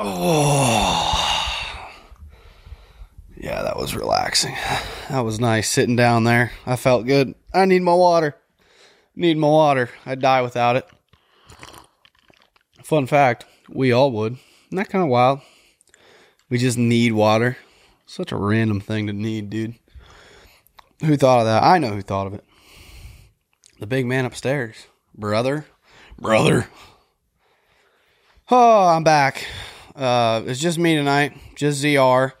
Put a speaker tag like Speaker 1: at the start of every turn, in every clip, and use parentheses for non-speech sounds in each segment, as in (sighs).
Speaker 1: Oh. Yeah, that was relaxing. That was nice sitting down there. I felt good. I need my water. Need my water. I'd die without it. Fun fact, we all would. Isn't that kind of wild? We just need water. Such a random thing to need, dude. Who thought of that? I know who thought of it. The big man upstairs. Brother. Brother. Oh, I'm back. Uh, it's just me tonight. Just ZR.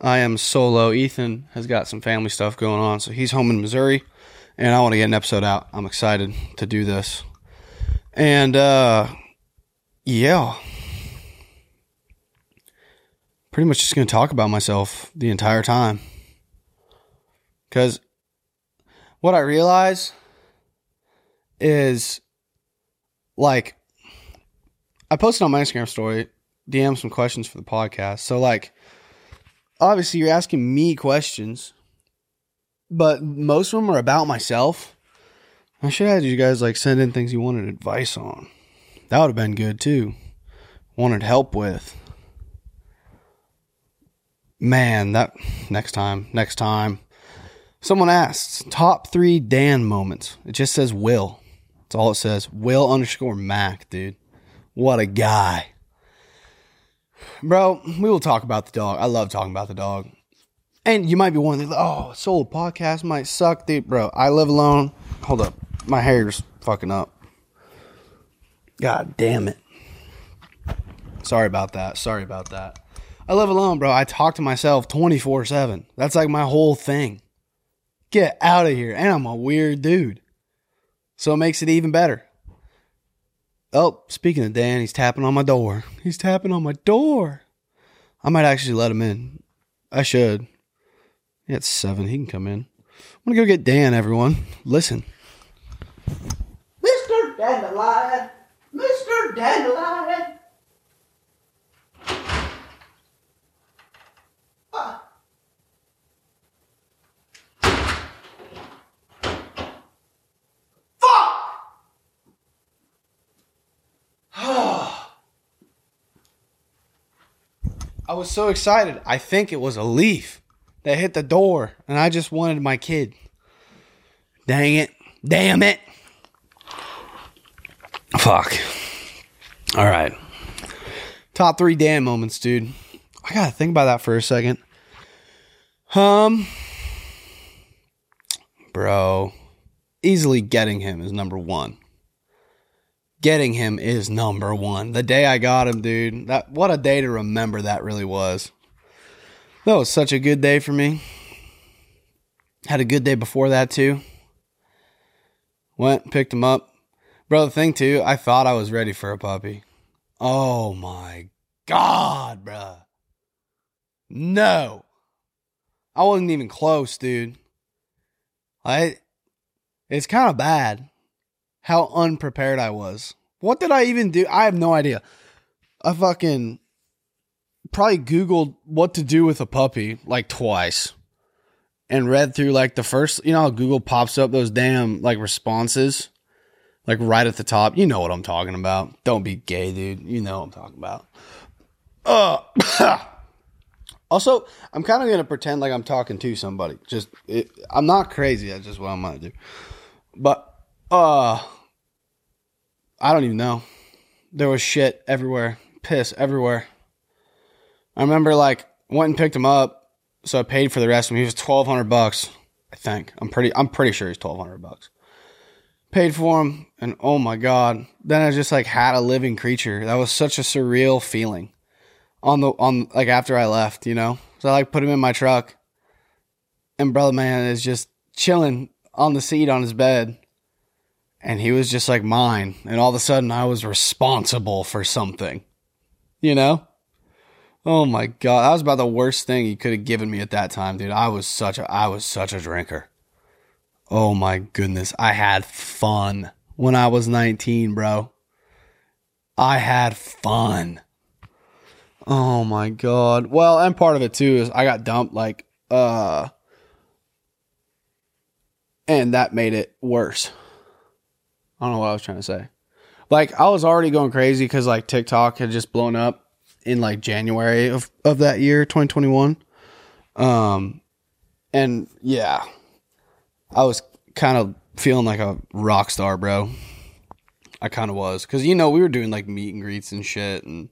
Speaker 1: I am solo. Ethan has got some family stuff going on, so he's home in Missouri, and I want to get an episode out. I'm excited to do this. And, uh, yeah. Pretty much just going to talk about myself the entire time. Because what I realize is like I posted on my Instagram story, DM some questions for the podcast. So like obviously you're asking me questions, but most of them are about myself. I should have had you guys like send in things you wanted advice on. That would have been good too. Wanted help with. Man, that next time, next time. Someone asks top three Dan moments. It just says Will. That's all it says. Will underscore Mac, dude. What a guy. Bro, we will talk about the dog. I love talking about the dog. And you might be wondering, oh, solo podcast might suck, dude. Bro, I live alone. Hold up. My hair's fucking up. God damn it. Sorry about that. Sorry about that. I live alone, bro. I talk to myself 24 7. That's like my whole thing. Get out of here. And I'm a weird dude. So it makes it even better. Oh, speaking of Dan, he's tapping on my door. He's tapping on my door. I might actually let him in. I should. Yeah, it's seven. He can come in. I'm gonna go get Dan, everyone. Listen.
Speaker 2: Mr. Dandelion! Mr. Dandelion!
Speaker 1: I was so excited. I think it was a leaf that hit the door, and I just wanted my kid. Dang it. Damn it. Fuck. All right. Top three Dan moments, dude. I gotta think about that for a second. Um, bro, easily getting him is number one. Getting him is number one. The day I got him, dude. That what a day to remember that really was. That was such a good day for me. Had a good day before that too. Went, picked him up. Bro, the thing too, I thought I was ready for a puppy. Oh my god, bruh. No. I wasn't even close, dude. I it's kind of bad how unprepared I was. What did I even do? I have no idea. I fucking probably Googled what to do with a puppy like twice and read through like the first, you know, how Google pops up those damn like responses like right at the top. You know what I'm talking about. Don't be gay, dude. You know what I'm talking about. Uh, (coughs) also, I'm kind of gonna pretend like I'm talking to somebody. Just, it, I'm not crazy. That's just what I'm gonna do. But, uh, I don't even know. There was shit everywhere, piss everywhere. I remember like went and picked him up, so I paid for the rest of him. He was twelve hundred bucks, I think. I'm pretty, I'm pretty sure he's twelve hundred bucks paid for him and oh my god then i just like had a living creature that was such a surreal feeling on the on like after i left you know so i like put him in my truck and brother man is just chilling on the seat on his bed and he was just like mine and all of a sudden i was responsible for something you know oh my god that was about the worst thing he could have given me at that time dude i was such a i was such a drinker Oh my goodness. I had fun when I was 19, bro. I had fun. Oh my god. Well, and part of it too is I got dumped like uh and that made it worse. I don't know what I was trying to say. Like I was already going crazy cuz like TikTok had just blown up in like January of, of that year, 2021. Um, and yeah, I was kind of feeling like a rock star, bro. I kind of was. Cause you know, we were doing like meet and greets and shit. And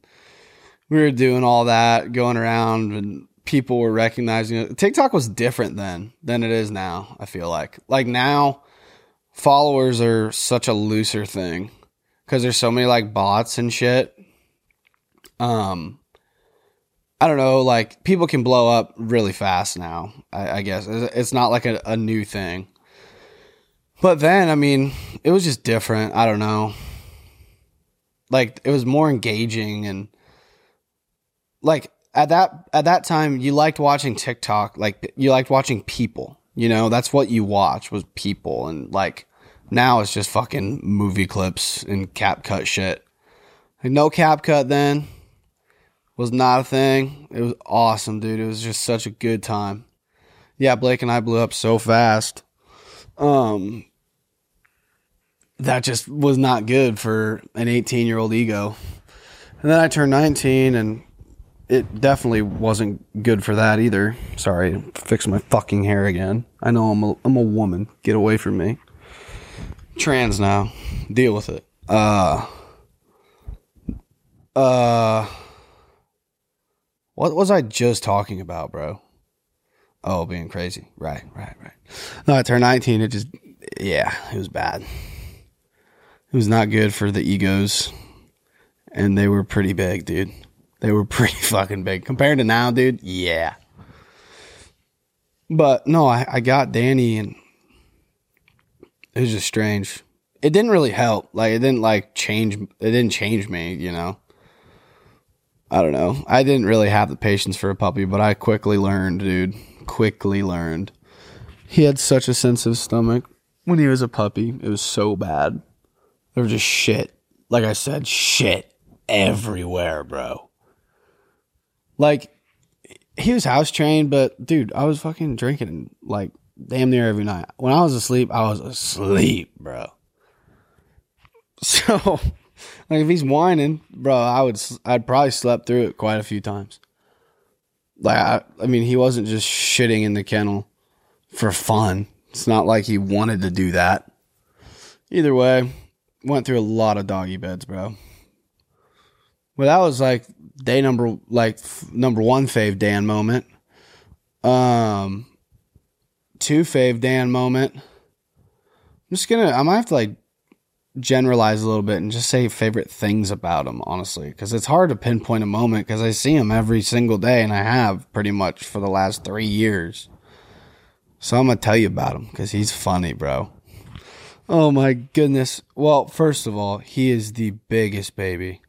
Speaker 1: we were doing all that going around and people were recognizing it. TikTok was different then than it is now, I feel like. Like now, followers are such a looser thing because there's so many like bots and shit. Um, I don't know, like people can blow up really fast now. I, I guess it's not like a, a new thing. But then, I mean, it was just different. I don't know. Like it was more engaging and like at that at that time you liked watching TikTok, like you liked watching people. You know, that's what you watch was people and like now it's just fucking movie clips and CapCut shit. Like no CapCut then was not a thing. It was awesome, dude. It was just such a good time. Yeah, Blake and I blew up so fast. Um that just was not good for an 18 year old ego. And then I turned 19 and it definitely wasn't good for that either. Sorry, fix my fucking hair again. I know I'm a, I'm a woman. Get away from me. Trans now. Deal with it. Uh uh What was I just talking about, bro? Oh, being crazy. Right, right, right. No, I turned 19. It just yeah, it was bad. It was not good for the egos. And they were pretty big, dude. They were (laughs) pretty fucking big. Compared to now, dude, yeah. But no, I, I got Danny and it was just strange. It didn't really help. Like it didn't like change it didn't change me, you know. I don't know. I didn't really have the patience for a puppy, but I quickly learned, dude. Quickly learned. He had such a sensitive stomach when he was a puppy. It was so bad. There was just shit. Like I said, shit everywhere, bro. Like he was house trained, but dude, I was fucking drinking like damn near every night. When I was asleep, I was asleep, bro. (laughs) So, like if he's whining, bro, I would I'd probably slept through it quite a few times. Like I, I mean, he wasn't just shitting in the kennel for fun. It's not like he wanted to do that. Either way, went through a lot of doggy beds, bro. Well, that was like day number, like f- number one fave Dan moment. Um, two fave Dan moment. I'm just gonna, I might have to like generalize a little bit and just say favorite things about him, honestly, because it's hard to pinpoint a moment because I see him every single day and I have pretty much for the last three years. So I'm gonna tell you about him because he's funny, bro. Oh my goodness. Well, first of all, he is the biggest baby.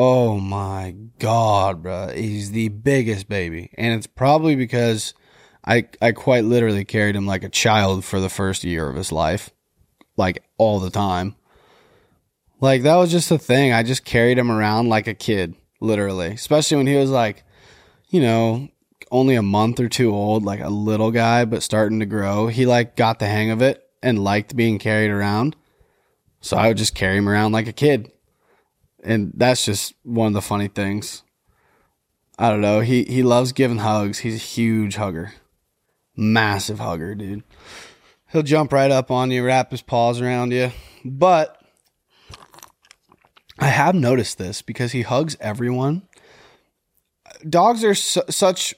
Speaker 1: Oh my god, bro. He's the biggest baby. And it's probably because I I quite literally carried him like a child for the first year of his life. Like all the time. Like that was just a thing. I just carried him around like a kid, literally. Especially when he was like, you know, only a month or two old, like a little guy, but starting to grow. He like got the hang of it and liked being carried around. So I would just carry him around like a kid. And that's just one of the funny things. I don't know. He he loves giving hugs. He's a huge hugger. Massive hugger, dude. He'll jump right up on you, wrap his paws around you. But I have noticed this because he hugs everyone. Dogs are su- such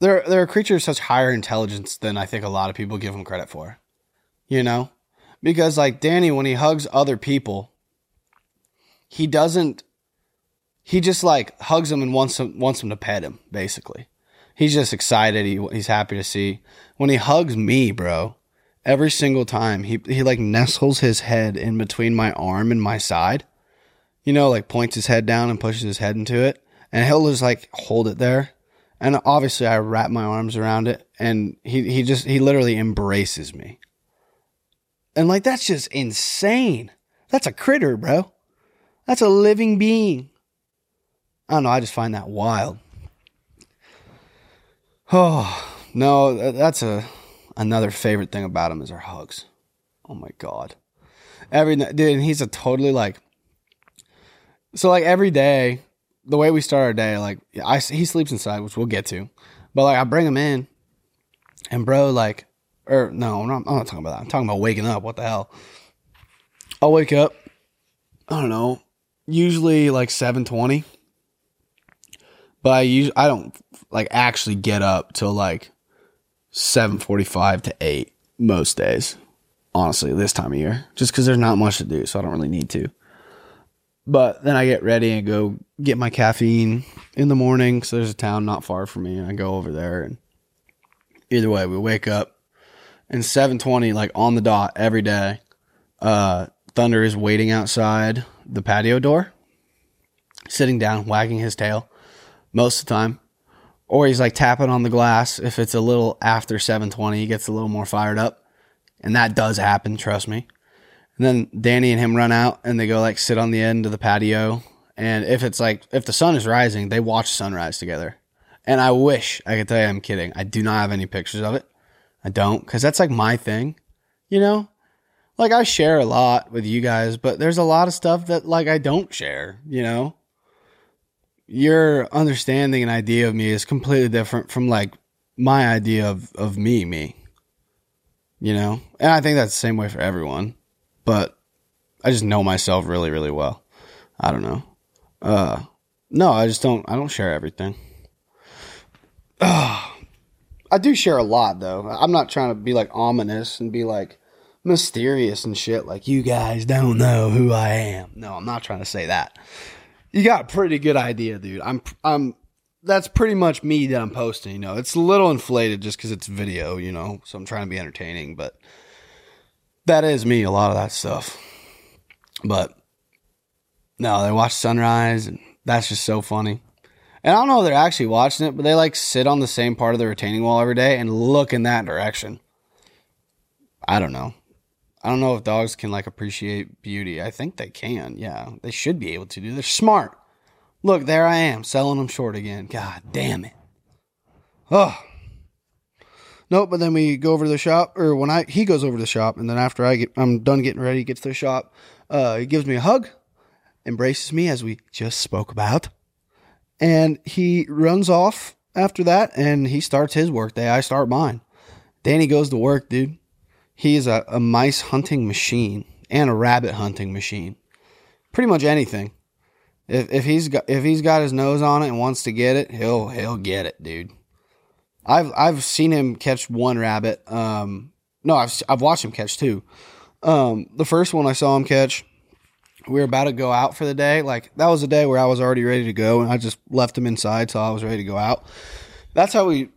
Speaker 1: they're they're a creature of such higher intelligence than I think a lot of people give them credit for you know? Because like Danny, when he hugs other people, he doesn't he just like hugs him and wants them wants them to pet him, basically. He's just excited. He, he's happy to see. When he hugs me, bro, every single time he he like nestles his head in between my arm and my side. You know, like points his head down and pushes his head into it, and he'll just like hold it there. And obviously, I wrap my arms around it, and he he just he literally embraces me. And like that's just insane. That's a critter, bro. That's a living being. I don't know, I just find that wild. Oh, no, that's a another favorite thing about him is our hugs. Oh my god. Every dude, he's a totally like so like every day the way we start our day, like I he sleeps inside, which we'll get to, but like I bring him in, and bro, like, or no, I'm not, I'm not talking about that. I'm talking about waking up. What the hell? I'll wake up. I don't know, usually like seven twenty, but I usually I don't like actually get up till like seven forty five to eight most days. Honestly, this time of year, just because there's not much to do, so I don't really need to. But then I get ready and go get my caffeine in the morning. So there's a town not far from me, and I go over there. And either way, we wake up and 7:20, like on the dot every day. Uh, Thunder is waiting outside the patio door, sitting down, wagging his tail most of the time, or he's like tapping on the glass. If it's a little after 7:20, he gets a little more fired up, and that does happen. Trust me. And then Danny and him run out and they go like sit on the end of the patio. And if it's like, if the sun is rising, they watch sunrise together. And I wish I could tell you I'm kidding. I do not have any pictures of it. I don't, because that's like my thing, you know? Like I share a lot with you guys, but there's a lot of stuff that like I don't share, you know? Your understanding and idea of me is completely different from like my idea of, of me, me. You know? And I think that's the same way for everyone but I just know myself really, really well. I don't know. Uh, no, I just don't. I don't share everything. (sighs) I do share a lot though. I'm not trying to be like ominous and be like mysterious and shit. Like you guys don't know who I am. No, I'm not trying to say that. You got a pretty good idea, dude. I'm. I'm. That's pretty much me that I'm posting. You know, it's a little inflated just because it's video. You know, so I'm trying to be entertaining, but that is me, a lot of that stuff. But no, they watch sunrise, and that's just so funny. And I don't know if they're actually watching it, but they like sit on the same part of the retaining wall every day and look in that direction. I don't know. I don't know if dogs can like appreciate beauty. I think they can. Yeah, they should be able to do. They're smart. Look, there I am selling them short again. God damn it. Oh. Nope, but then we go over to the shop, or when I he goes over to the shop, and then after I get I'm done getting ready, gets to the shop. Uh, he gives me a hug, embraces me as we just spoke about, and he runs off after that, and he starts his work day. I start mine. Danny goes to work, dude. He is a, a mice hunting machine and a rabbit hunting machine. Pretty much anything. If if he's got if he's got his nose on it and wants to get it, he'll he'll get it, dude. I've I've seen him catch one rabbit. Um, no, I've I've watched him catch two. Um, the first one I saw him catch, we were about to go out for the day. Like that was a day where I was already ready to go, and I just left him inside till I was ready to go out. That's how we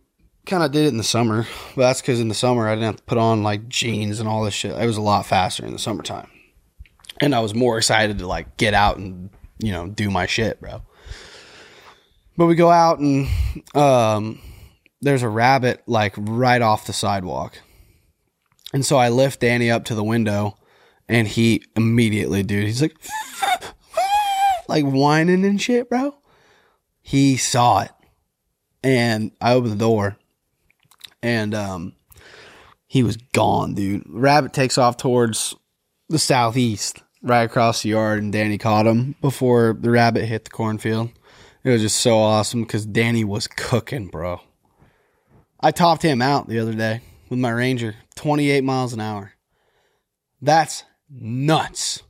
Speaker 1: kind of did it in the summer. But that's because in the summer I didn't have to put on like jeans and all this shit. It was a lot faster in the summertime, and I was more excited to like get out and you know do my shit, bro. But we go out and um there's a rabbit like right off the sidewalk. And so I lift Danny up to the window and he immediately, dude, he's like, (laughs) like whining and shit, bro. He saw it. And I opened the door and, um, he was gone, dude. Rabbit takes off towards the southeast, right across the yard, and Danny caught him before the rabbit hit the cornfield. It was just so awesome because Danny was cooking, bro. I topped him out the other day with my Ranger, 28 miles an hour. That's nuts.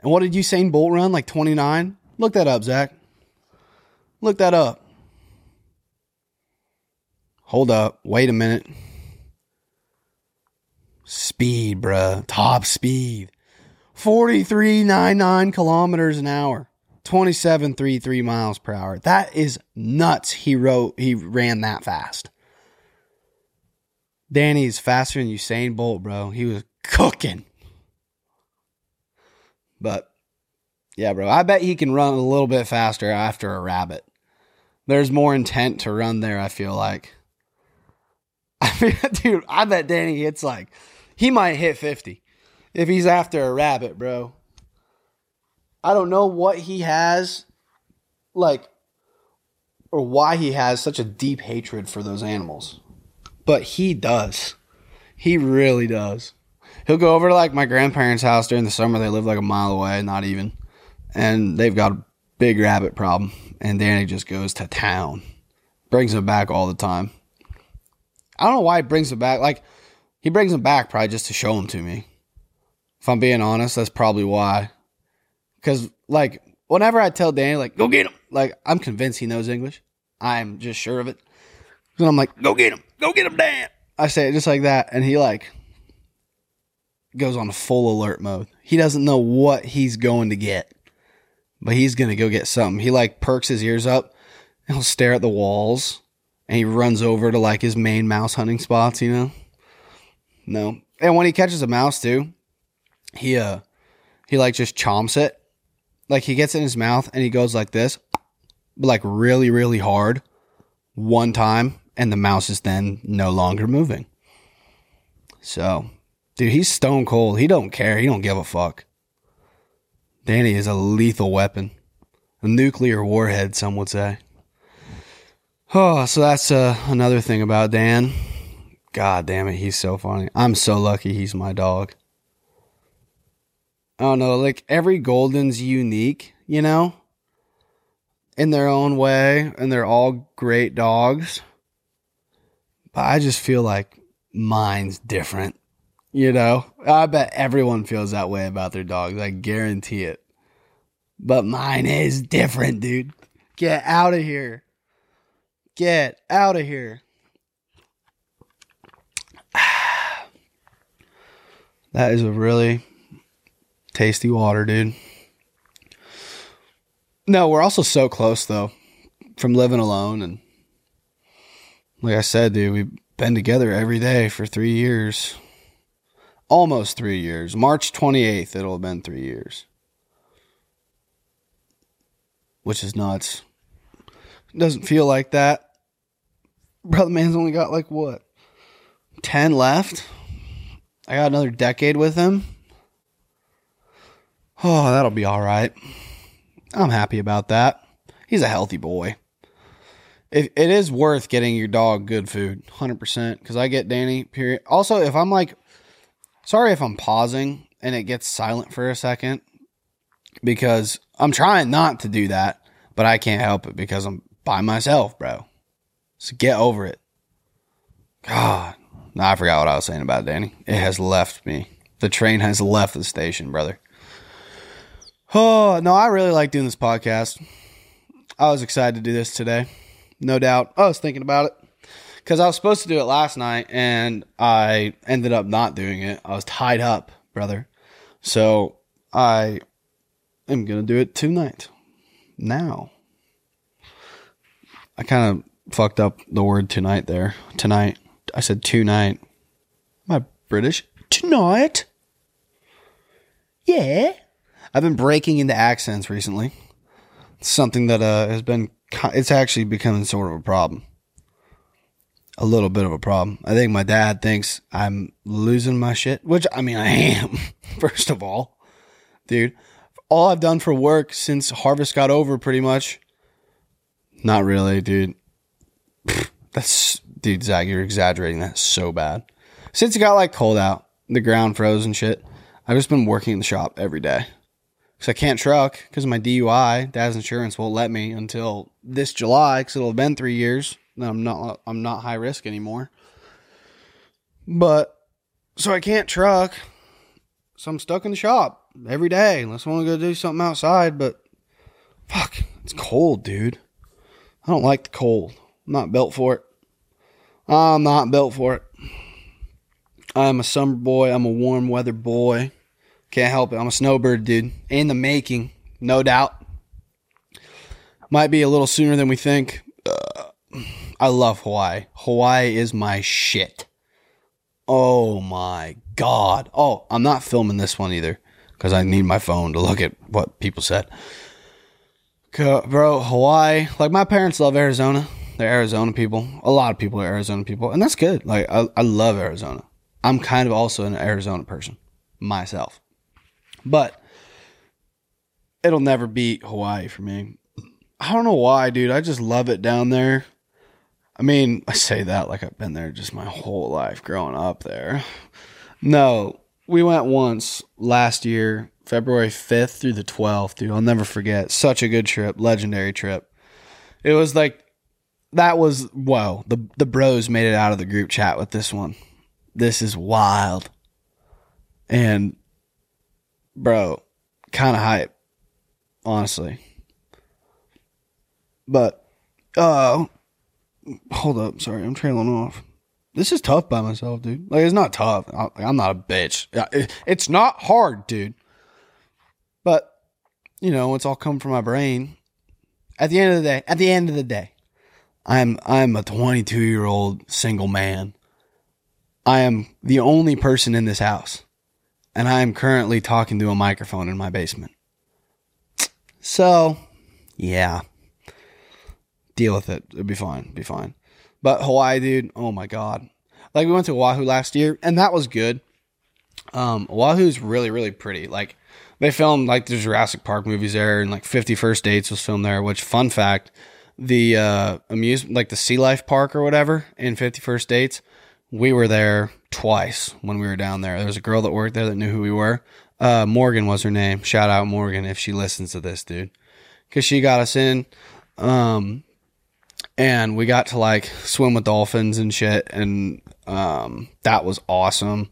Speaker 1: And what did Usain Bolt run? Like 29? Look that up, Zach. Look that up. Hold up. Wait a minute. Speed, bruh. Top speed. 4399 kilometers an hour. 2733 miles per hour. That is nuts. He wrote he ran that fast. Danny's faster than Usain Bolt, bro. He was cooking. But yeah, bro, I bet he can run a little bit faster after a rabbit. There's more intent to run there, I feel like. (laughs) I mean, dude, I bet Danny hits like he might hit 50 if he's after a rabbit, bro. I don't know what he has like or why he has such a deep hatred for those animals but he does. He really does. He'll go over to like my grandparents' house during the summer. They live like a mile away, not even. And they've got a big rabbit problem, and Danny just goes to town. Brings them back all the time. I don't know why he brings him back. Like he brings him back probably just to show him to me. If I'm being honest, that's probably why. Because like whenever I tell Danny like go get him, like I'm convinced he knows English. I'm just sure of it. And I'm like go get him, go get him, Dan. I say it just like that, and he like goes on full alert mode. He doesn't know what he's going to get, but he's to go get something. He like perks his ears up he'll stare at the walls and he runs over to like his main mouse hunting spots, you know? No. And when he catches a mouse too, he uh he like just chomps it. Like he gets it in his mouth and he goes like this, like really, really hard one time, and the mouse is then no longer moving. So Dude, he's stone cold. He don't care. He don't give a fuck. Danny is a lethal weapon. A nuclear warhead, some would say. Oh, so that's uh, another thing about Dan. God damn it, he's so funny. I'm so lucky he's my dog. I don't know, like every golden's unique, you know? In their own way, and they're all great dogs. But I just feel like mine's different. You know, I bet everyone feels that way about their dogs. I guarantee it. But mine is different, dude. Get out of here. Get out of here. (sighs) That is a really tasty water, dude. No, we're also so close though from living alone and like I said, dude, we've been together every day for 3 years almost three years. March 28th, it'll have been three years. Which is nuts. Doesn't feel like that. Brother Man's only got like what? 10 left? I got another decade with him. Oh, that'll be all right. I'm happy about that. He's a healthy boy. It, it is worth getting your dog good food, 100%. Because I get Danny, period. Also, if I'm like Sorry if I'm pausing and it gets silent for a second because I'm trying not to do that, but I can't help it because I'm by myself, bro. So get over it. God. No, I forgot what I was saying about Danny. It has left me. The train has left the station, brother. Oh, no, I really like doing this podcast. I was excited to do this today. No doubt. I was thinking about it because I was supposed to do it last night and I ended up not doing it. I was tied up, brother. So I am going to do it tonight. Now. I kind of fucked up the word tonight there. Tonight. I said tonight. I British? Tonight? Yeah. I've been breaking into accents recently. It's something that uh, has been, it's actually becoming sort of a problem a little bit of a problem. I think my dad thinks I'm losing my shit, which I mean I am. (laughs) First of all, dude, all I've done for work since harvest got over, pretty much. Not really, dude. That's dude, Zach, you're exaggerating that so bad. Since it got like cold out, the ground froze and shit. I've just been working in the shop every day because I can't truck because of my DUI. Dad's insurance won't let me until this July because it'll have been three years. I'm not I'm not high risk anymore. But so I can't truck. So I'm stuck in the shop every day unless I want to go do something outside, but fuck, it's cold, dude. I don't like the cold. I'm not built for it. I'm not built for it. I'm a summer boy. I'm a warm weather boy. Can't help it. I'm a snowbird, dude. In the making, no doubt. Might be a little sooner than we think. Uh, I love Hawaii. Hawaii is my shit. Oh my god. Oh, I'm not filming this one either because I need my phone to look at what people said. Bro, Hawaii, like my parents love Arizona. They're Arizona people. A lot of people are Arizona people, and that's good. Like I, I love Arizona. I'm kind of also an Arizona person myself, but it'll never beat Hawaii for me. I don't know why, dude. I just love it down there. I mean, I say that like I've been there just my whole life growing up there. No, we went once last year February 5th through the 12th, dude. I'll never forget. Such a good trip, legendary trip. It was like that was whoa. The the bros made it out of the group chat with this one. This is wild. And bro, kind of hype, honestly. But uh hold up, sorry, I'm trailing off. This is tough by myself, dude. Like it's not tough. I'm not a bitch. It's not hard, dude. But you know, it's all come from my brain. At the end of the day, at the end of the day, I'm I'm a 22 year old single man. I am the only person in this house, and I am currently talking to a microphone in my basement. So, yeah, deal with it. It'll be fine. Be fine. But Hawaii, dude, oh my god! Like we went to Oahu last year, and that was good. Um, Oahu's really, really pretty. Like they filmed like the Jurassic Park movies there, and like Fifty First Dates was filmed there. Which, fun fact, the uh, amuse like the Sea Life Park or whatever in Fifty First Dates, we were there twice when we were down there. There was a girl that worked there that knew who we were. Uh, Morgan was her name. Shout out Morgan if she listens to this, dude, because she got us in. Um, and we got to like swim with dolphins and shit, and um, that was awesome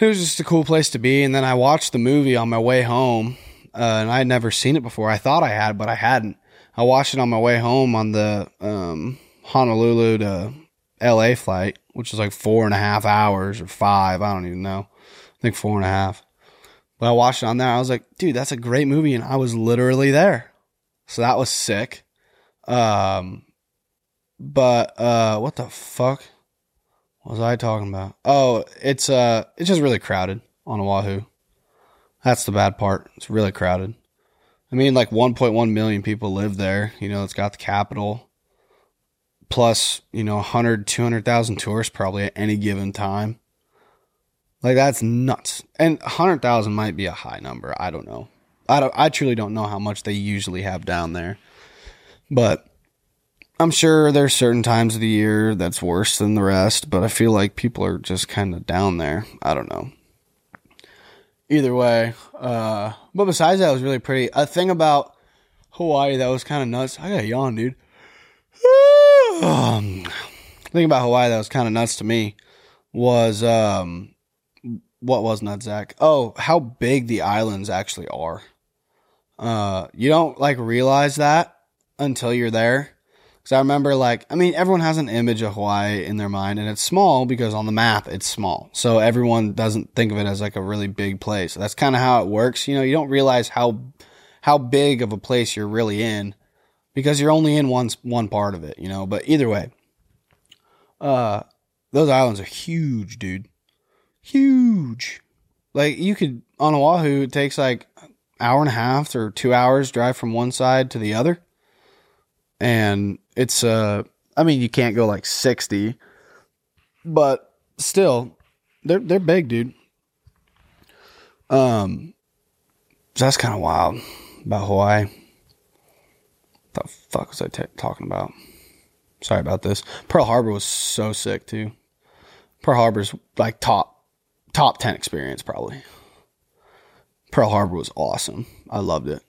Speaker 1: it was just a cool place to be. And then I watched the movie on my way home, uh, and I had never seen it before. I thought I had, but I hadn't. I watched it on my way home on the um, Honolulu to LA flight, which was like four and a half hours or five. I don't even know. I think four and a half. But I watched it on there. I was like, dude, that's a great movie. And I was literally there. So that was sick. Um, but uh, what the fuck? Was I talking about? Oh, it's uh it's just really crowded on Oahu. That's the bad part. It's really crowded. I mean, like 1.1 million people live there. You know, it's got the capital. Plus, you know, 100, 200,000 tourists probably at any given time. Like that's nuts. And 100,000 might be a high number. I don't know. I don't I truly don't know how much they usually have down there. But I'm sure there's certain times of the year that's worse than the rest, but I feel like people are just kind of down there. I don't know. Either way, uh, but besides that, it was really pretty. A thing about Hawaii that was kind of nuts. I got a yawn, dude. um, thing about Hawaii that was kind of nuts to me was um, what was nuts, Zach? Oh, how big the islands actually are. Uh, you don't like realize that until you're there. Because I remember, like, I mean, everyone has an image of Hawaii in their mind, and it's small because on the map it's small. So everyone doesn't think of it as like a really big place. That's kind of how it works. You know, you don't realize how how big of a place you're really in because you're only in one one part of it. You know, but either way, uh, those islands are huge, dude. Huge. Like you could on Oahu, it takes like hour and a half or two hours drive from one side to the other and it's uh I mean you can't go like 60 but still they're they're big dude. Um so that's kind of wild about Hawaii. What the fuck was I talking about? Sorry about this. Pearl Harbor was so sick too. Pearl Harbor's like top top 10 experience probably. Pearl Harbor was awesome. I loved it.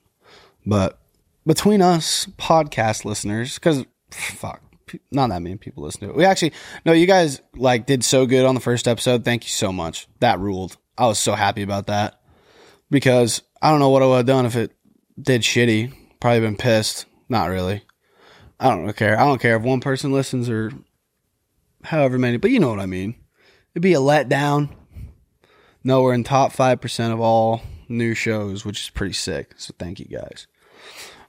Speaker 1: But between us podcast listeners, because fuck, not that many people listen to it. We actually, no, you guys like did so good on the first episode. Thank you so much. That ruled. I was so happy about that because I don't know what I would have done if it did shitty. Probably been pissed. Not really. I don't care. I don't care if one person listens or however many, but you know what I mean. It'd be a letdown. No, we're in top 5% of all new shows, which is pretty sick. So thank you guys.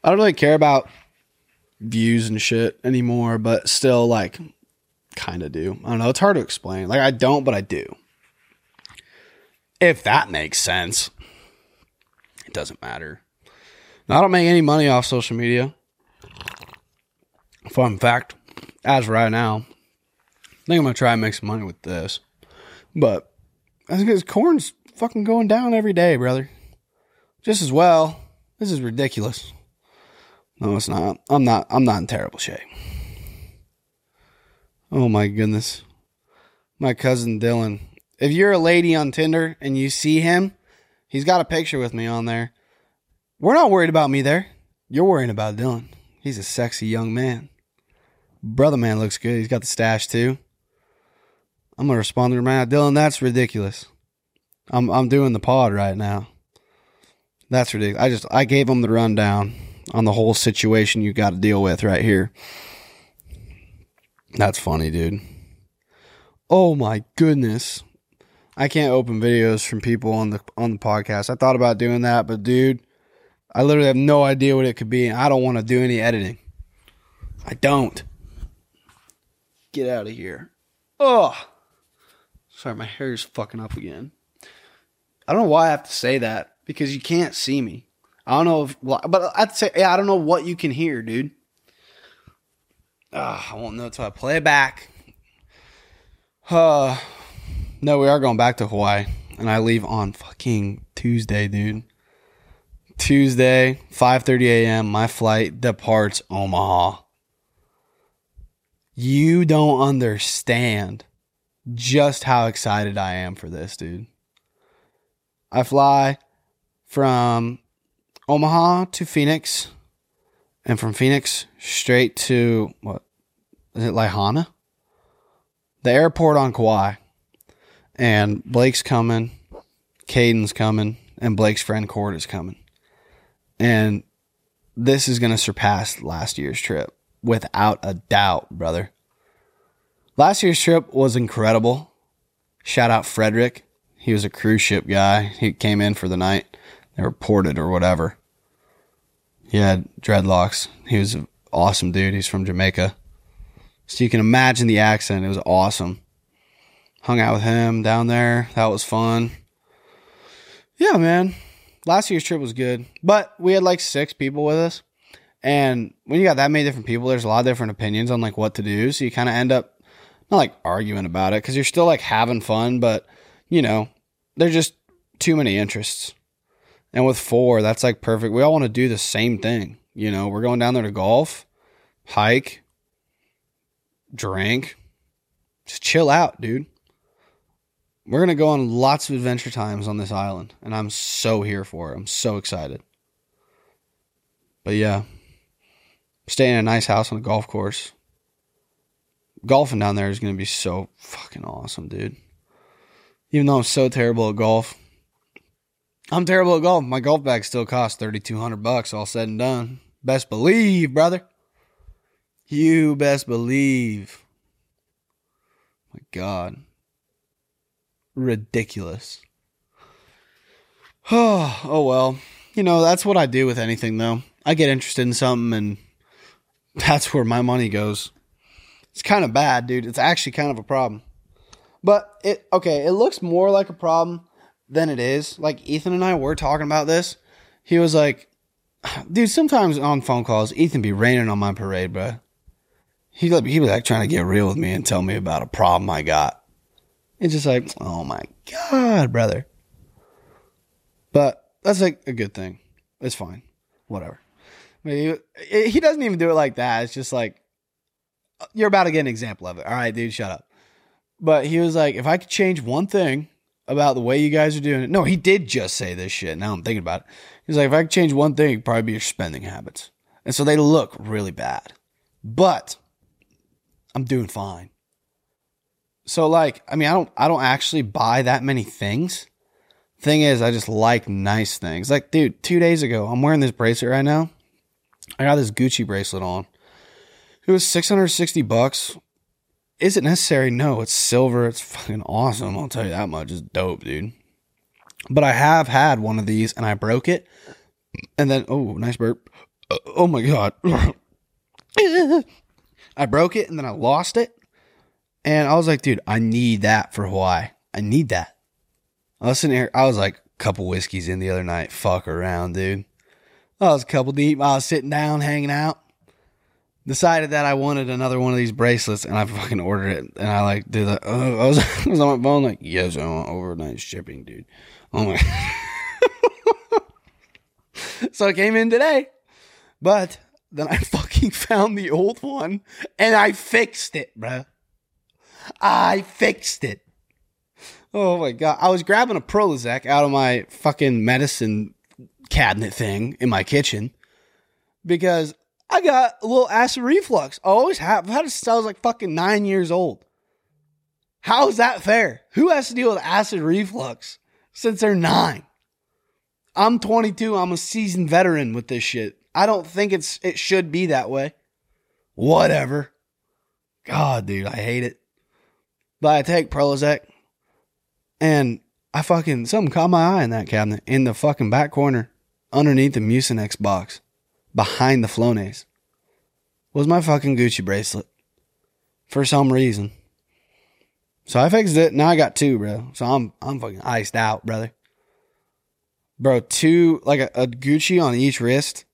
Speaker 1: I don't really care about views and shit anymore, but still, like, kind of do. I don't know. It's hard to explain. Like, I don't, but I do. If that makes sense, it doesn't matter. Now, I don't make any money off social media. Fun fact, as right now, I think I'm gonna try and make some money with this. But I think corn's fucking going down every day, brother. Just as well. This is ridiculous. No, it's not. I'm not. I'm not in terrible shape. Oh my goodness. My cousin Dylan. If you're a lady on Tinder and you see him, He's got a picture with me on there. We're not worried about me there. You're worrying about Dylan. He's a sexy young man. Brother man looks good. He's got the stash too. I'm gonna respond to him right now. Dylan, that's ridiculous. I'm I'm doing the pod right now. That's ridiculous. I just I gave him the rundown on the whole situation you got to deal with right here. That's funny, dude. Oh my goodness. I can't open videos from people on the on the podcast. I thought about doing that, but dude, I literally have no idea what it could be, and I don't want to do any editing. I don't. Get out of here. Oh. Sorry, my hair's fucking up again. I don't know why I have to say that because you can't see me. I don't know if, but I'd say, yeah, I don't know what you can hear, dude. Uh, I won't know until I play it back. Uh, (sighs) no, we are going back to Hawaii, and I leave on fucking Tuesday, dude. Tuesday, 5:30 a.m. My flight departs Omaha. You don't understand just how excited I am for this, dude. I fly from Omaha to Phoenix, and from Phoenix straight to what is it, Lahaina? The airport on Kauai. And Blake's coming, Caden's coming, and Blake's friend Cord is coming. And this is going to surpass last year's trip without a doubt, brother. Last year's trip was incredible. Shout out Frederick. He was a cruise ship guy. He came in for the night. They were ported or whatever. He had dreadlocks. He was an awesome dude. He's from Jamaica. So you can imagine the accent. It was awesome. Hung out with him down there. That was fun. Yeah, man. Last year's trip was good. But we had like six people with us. And when you got that many different people, there's a lot of different opinions on like what to do. So you kind of end up not like arguing about it because you're still like having fun, but you know, there's just too many interests. And with four, that's like perfect. We all want to do the same thing. You know, we're going down there to golf, hike, drink, just chill out, dude. We're going to go on lots of adventure times on this island, and I'm so here for it. I'm so excited. But yeah, staying in a nice house on a golf course. Golfing down there is going to be so fucking awesome, dude. Even though I'm so terrible at golf, I'm terrible at golf. My golf bag still costs 3200 bucks all said and done. Best believe, brother. You best believe. My God. Ridiculous. Oh, (sighs) oh well. You know, that's what I do with anything though. I get interested in something and (laughs) that's where my money goes. It's kind of bad, dude. It's actually kind of a problem. But it okay, it looks more like a problem than it is. Like Ethan and I were talking about this. He was like, dude, sometimes on phone calls, Ethan be raining on my parade, bro. He he was like trying to get real with me and tell me about a problem I got. It's just like, oh my god, brother. But that's like a good thing. It's fine. Whatever. I mean, he, he doesn't even do it like that. It's just like you're about to get an example of it. All right, dude, shut up. But he was like, if I could change one thing about the way you guys are doing it. No, he did just say this shit. Now I'm thinking about it. He's like, if I could change one thing, it'd probably be your spending habits. And so they look really bad. But I'm doing fine. So like, I mean, I don't I don't actually buy that many things. Thing is, I just like nice things. Like, dude, two days ago, I'm wearing this bracelet right now. I got this Gucci bracelet on. It was 660 bucks. Is it necessary? No, it's silver. It's fucking awesome. I'll tell you that much. It's dope, dude. But I have had one of these and I broke it. And then, oh, nice burp. Uh, oh my God. (laughs) I broke it and then I lost it. And I was like, dude, I need that for Hawaii. I need that. I was sitting here, I was like a couple whiskeys in the other night. Fuck around, dude. I was a couple deep. I was sitting down, hanging out. Decided that I wanted another one of these bracelets, and I fucking ordered it. And I like did that. Uh, I was, (laughs) I was on my phone like, yes, I want overnight shipping, dude. Oh (laughs) my. so it came in today, but then I (laughs) fucking found the old one and I fixed it, bruh. I fixed it. Oh my god! I was grabbing a Prozac out of my fucking medicine cabinet thing in my kitchen because I got a little acid reflux. I always have. I've had it since I was like fucking nine years old. How is that fair? Who has to deal with acid reflux since they're nine? I'm 22. I'm a seasoned veteran with this shit. I don't think it's it should be that way. Whatever. God, dude, I hate it. But I take Prozac and I fucking something caught my eye in that cabinet in the fucking back corner underneath the Mucinex box behind the Flonase was my fucking Gucci bracelet for some reason. So I fixed it. Now I got two, bro. So I'm I'm fucking iced out, brother. Bro, two like a, a Gucci on each wrist,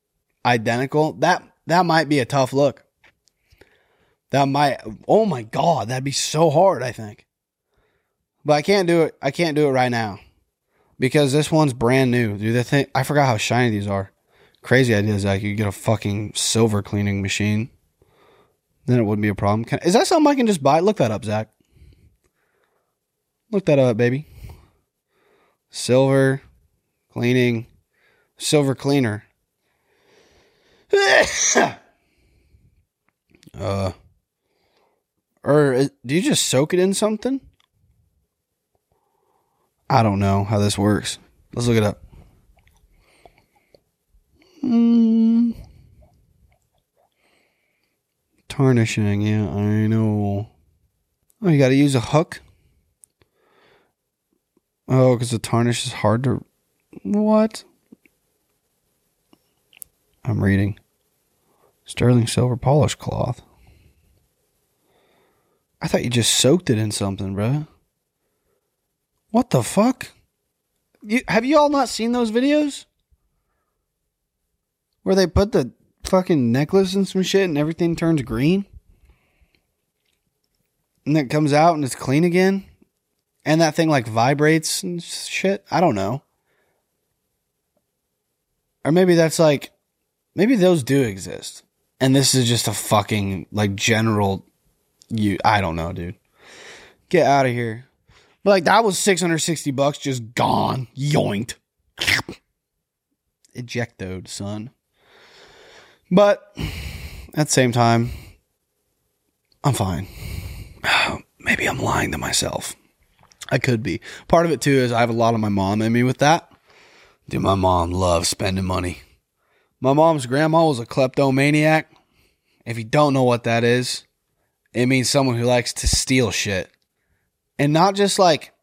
Speaker 1: identical. That that might be a tough look. That might oh my god, that'd be so hard, I think. But I can't do it. I can't do it right now. Because this one's brand new. Dude, the thing I forgot how shiny these are. Crazy idea is like you get a fucking silver cleaning machine. Then it wouldn't be a problem. Can, is that something I can just buy? Look that up, Zach. Look that up, baby. Silver cleaning, silver cleaner. (coughs) uh, or is- do you just soak it in something? I don't know how this works. Let's look it up. Hmm. Tarnishing, yeah, I know. Oh, you got to use a hook. Oh, because the tarnish is hard to. What? I'm reading. Sterling silver polish cloth. I thought you just soaked it in something, bro. What the fuck? You, have you all not seen those videos? Where they put the fucking necklace and some shit and everything turns green? And then it comes out and it's clean again? And that thing like vibrates and shit? I don't know. Or maybe that's like, maybe those do exist. And this is just a fucking like general, you, I don't know, dude. Get out of here. But like that was 660 bucks just gone. Yoinked. (laughs) Ejectoed, son. But at the same time, I'm fine. (sighs) Maybe I'm lying to myself. I could be. Part of it too is I have a lot of my mom in me with that. Dude, my mom loves spending money. My mom's grandma was a kleptomaniac. If you don't know what that is, it means someone who likes to steal shit. And not just like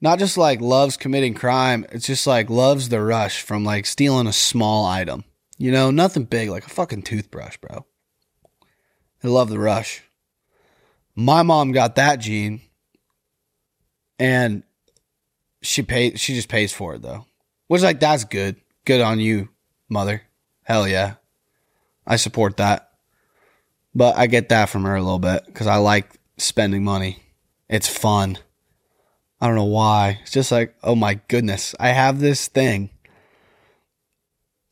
Speaker 1: not just like loves committing crime, it's just like loves the rush from like stealing a small item. You know, nothing big like a fucking toothbrush, bro. I love the rush. My mom got that gene and she paid she just pays for it though. Which like that's good. Good on you, mother. Hell yeah. I support that. But I get that from her a little bit cuz I like spending money. It's fun. I don't know why. It's just like, oh my goodness, I have this thing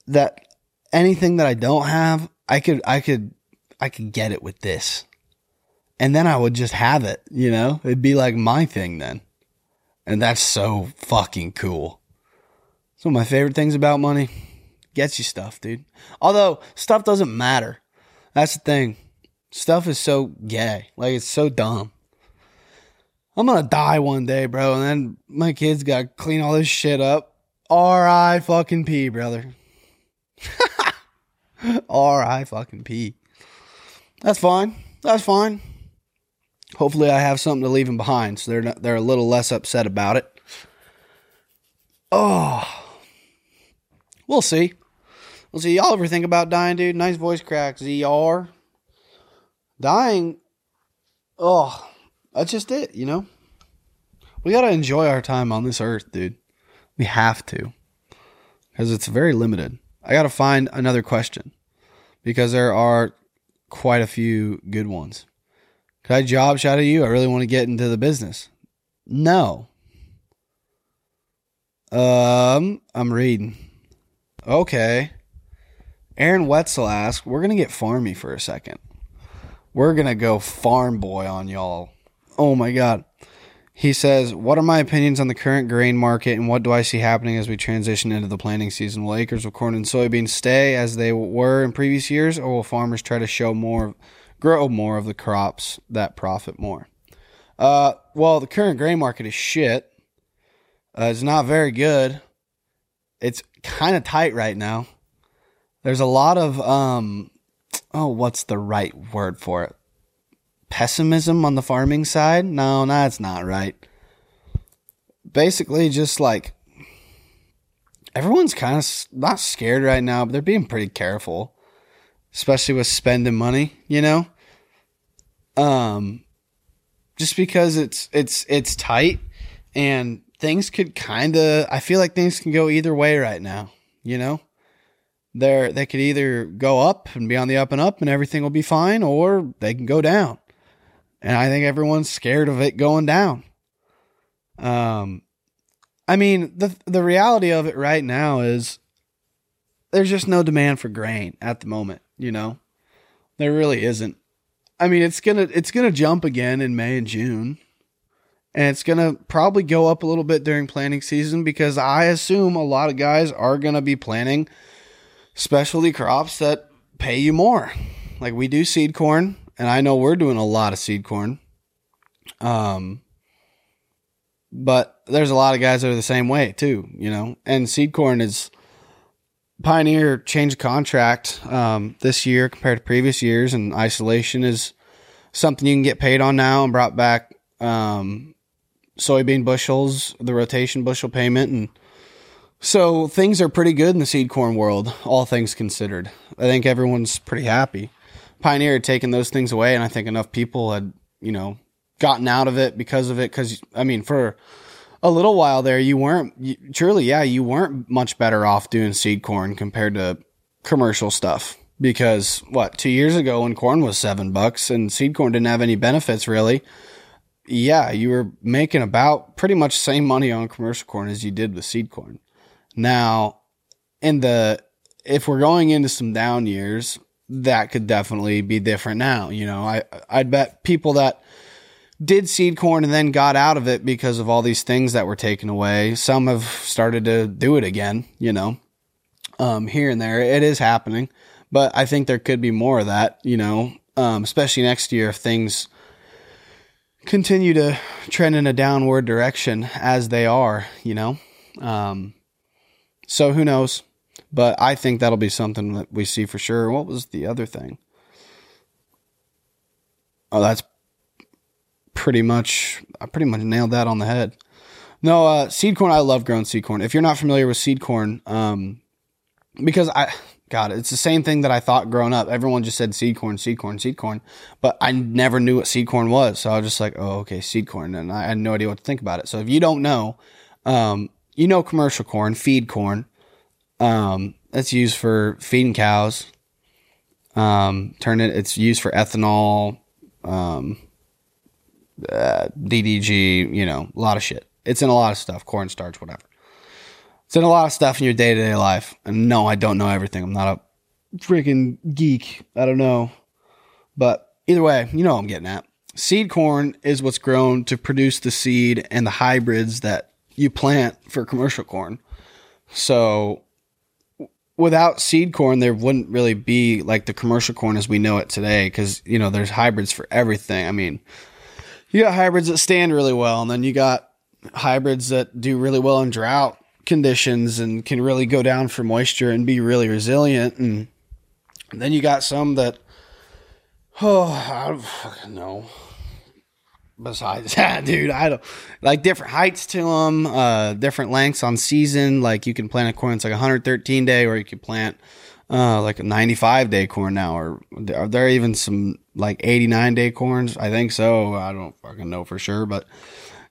Speaker 1: that anything that I don't have, I could I could I could get it with this. And then I would just have it, you know? It'd be like my thing then. And that's so fucking cool. It's one of my favorite things about money. Gets you stuff, dude. Although stuff doesn't matter. That's the thing. Stuff is so gay. Like it's so dumb. I'm gonna die one day, bro, and then my kids gotta clean all this shit up. R.I. fucking P, brother. (laughs) R.I. fucking P. That's fine. That's fine. Hopefully, I have something to leave them behind, so they're not, they're a little less upset about it. Oh, we'll see. We'll see. Y'all ever think about dying, dude? Nice voice crack, ZR. Dying. Oh, that's just it, you know? We got to enjoy our time on this earth, dude. We have to. Because it's very limited. I got to find another question because there are quite a few good ones. Could I job shadow you? I really want to get into the business. No. Um, I'm reading. Okay. Aaron Wetzel asks, we're going to get farmy for a second. We're going to go farm boy on y'all. Oh my God. He says, What are my opinions on the current grain market and what do I see happening as we transition into the planting season? Will acres of corn and soybeans stay as they were in previous years, or will farmers try to show more, grow more of the crops that profit more? Uh, well, the current grain market is shit. Uh, it's not very good. It's kind of tight right now. There's a lot of, um, oh, what's the right word for it? Pessimism on the farming side. No, that's not right. Basically, just like everyone's kind of not scared right now, but they're being pretty careful, especially with spending money, you know? Um just because it's it's it's tight and things could kind of I feel like things can go either way right now, you know? They're they could either go up and be on the up and up and everything will be fine or they can go down and I think everyone's scared of it going down. Um, I mean the the reality of it right now is there's just no demand for grain at the moment. You know, there really isn't. I mean, it's gonna it's gonna jump again in May and June, and it's gonna probably go up a little bit during planting season because I assume a lot of guys are gonna be planting specialty crops that pay you more. Like we do seed corn and I know we're doing a lot of seed corn. Um, but there's a lot of guys that are the same way too, you know. And seed corn is Pioneer changed contract um, this year compared to previous years, and isolation is something you can get paid on now, and brought back um, soybean bushels, the rotation bushel payment, and so things are pretty good in the seed corn world, all things considered. I think everyone's pretty happy. Pioneer had taken those things away, and I think enough people had, you know, gotten out of it because of it. Because I mean, for a little while there, you weren't you, truly, yeah, you weren't much better off doing seed corn compared to commercial stuff. Because what two years ago, when corn was seven bucks and seed corn didn't have any benefits really, yeah, you were making about pretty much the same money on commercial corn as you did with seed corn. Now, in the if we're going into some down years, that could definitely be different now. You know, I I'd bet people that did seed corn and then got out of it because of all these things that were taken away. Some have started to do it again, you know, um, here and there. It is happening, but I think there could be more of that, you know, um, especially next year if things continue to trend in a downward direction as they are, you know. Um, so who knows? But I think that'll be something that we see for sure. What was the other thing? Oh, that's pretty much I pretty much nailed that on the head. No, uh, seed corn. I love growing seed corn. If you're not familiar with seed corn, um, because I, God, it's the same thing that I thought growing up. Everyone just said seed corn, seed corn, seed corn, but I never knew what seed corn was. So I was just like, oh, okay, seed corn, and I had no idea what to think about it. So if you don't know, um, you know commercial corn, feed corn. Um, that's used for feeding cows. Um, turn it. It's used for ethanol, um, uh, DDG. You know, a lot of shit. It's in a lot of stuff. Cornstarch, whatever. It's in a lot of stuff in your day to day life. And no, I don't know everything. I'm not a freaking geek. I don't know. But either way, you know what I'm getting at. Seed corn is what's grown to produce the seed and the hybrids that you plant for commercial corn. So without seed corn, there wouldn't really be like the commercial corn as we know it today because, you know, there's hybrids for everything. I mean, you got hybrids that stand really well, and then you got hybrids that do really well in drought conditions and can really go down for moisture and be really resilient. And then you got some that, (sighs) oh, I don't know besides (laughs) that, dude, I don't like different heights to them, uh, different lengths on season. Like you can plant a corn it's like 113 day, or you can plant uh, like a 95 day corn now, or are there even some like 89 day corns? I think so. I don't fucking know for sure, but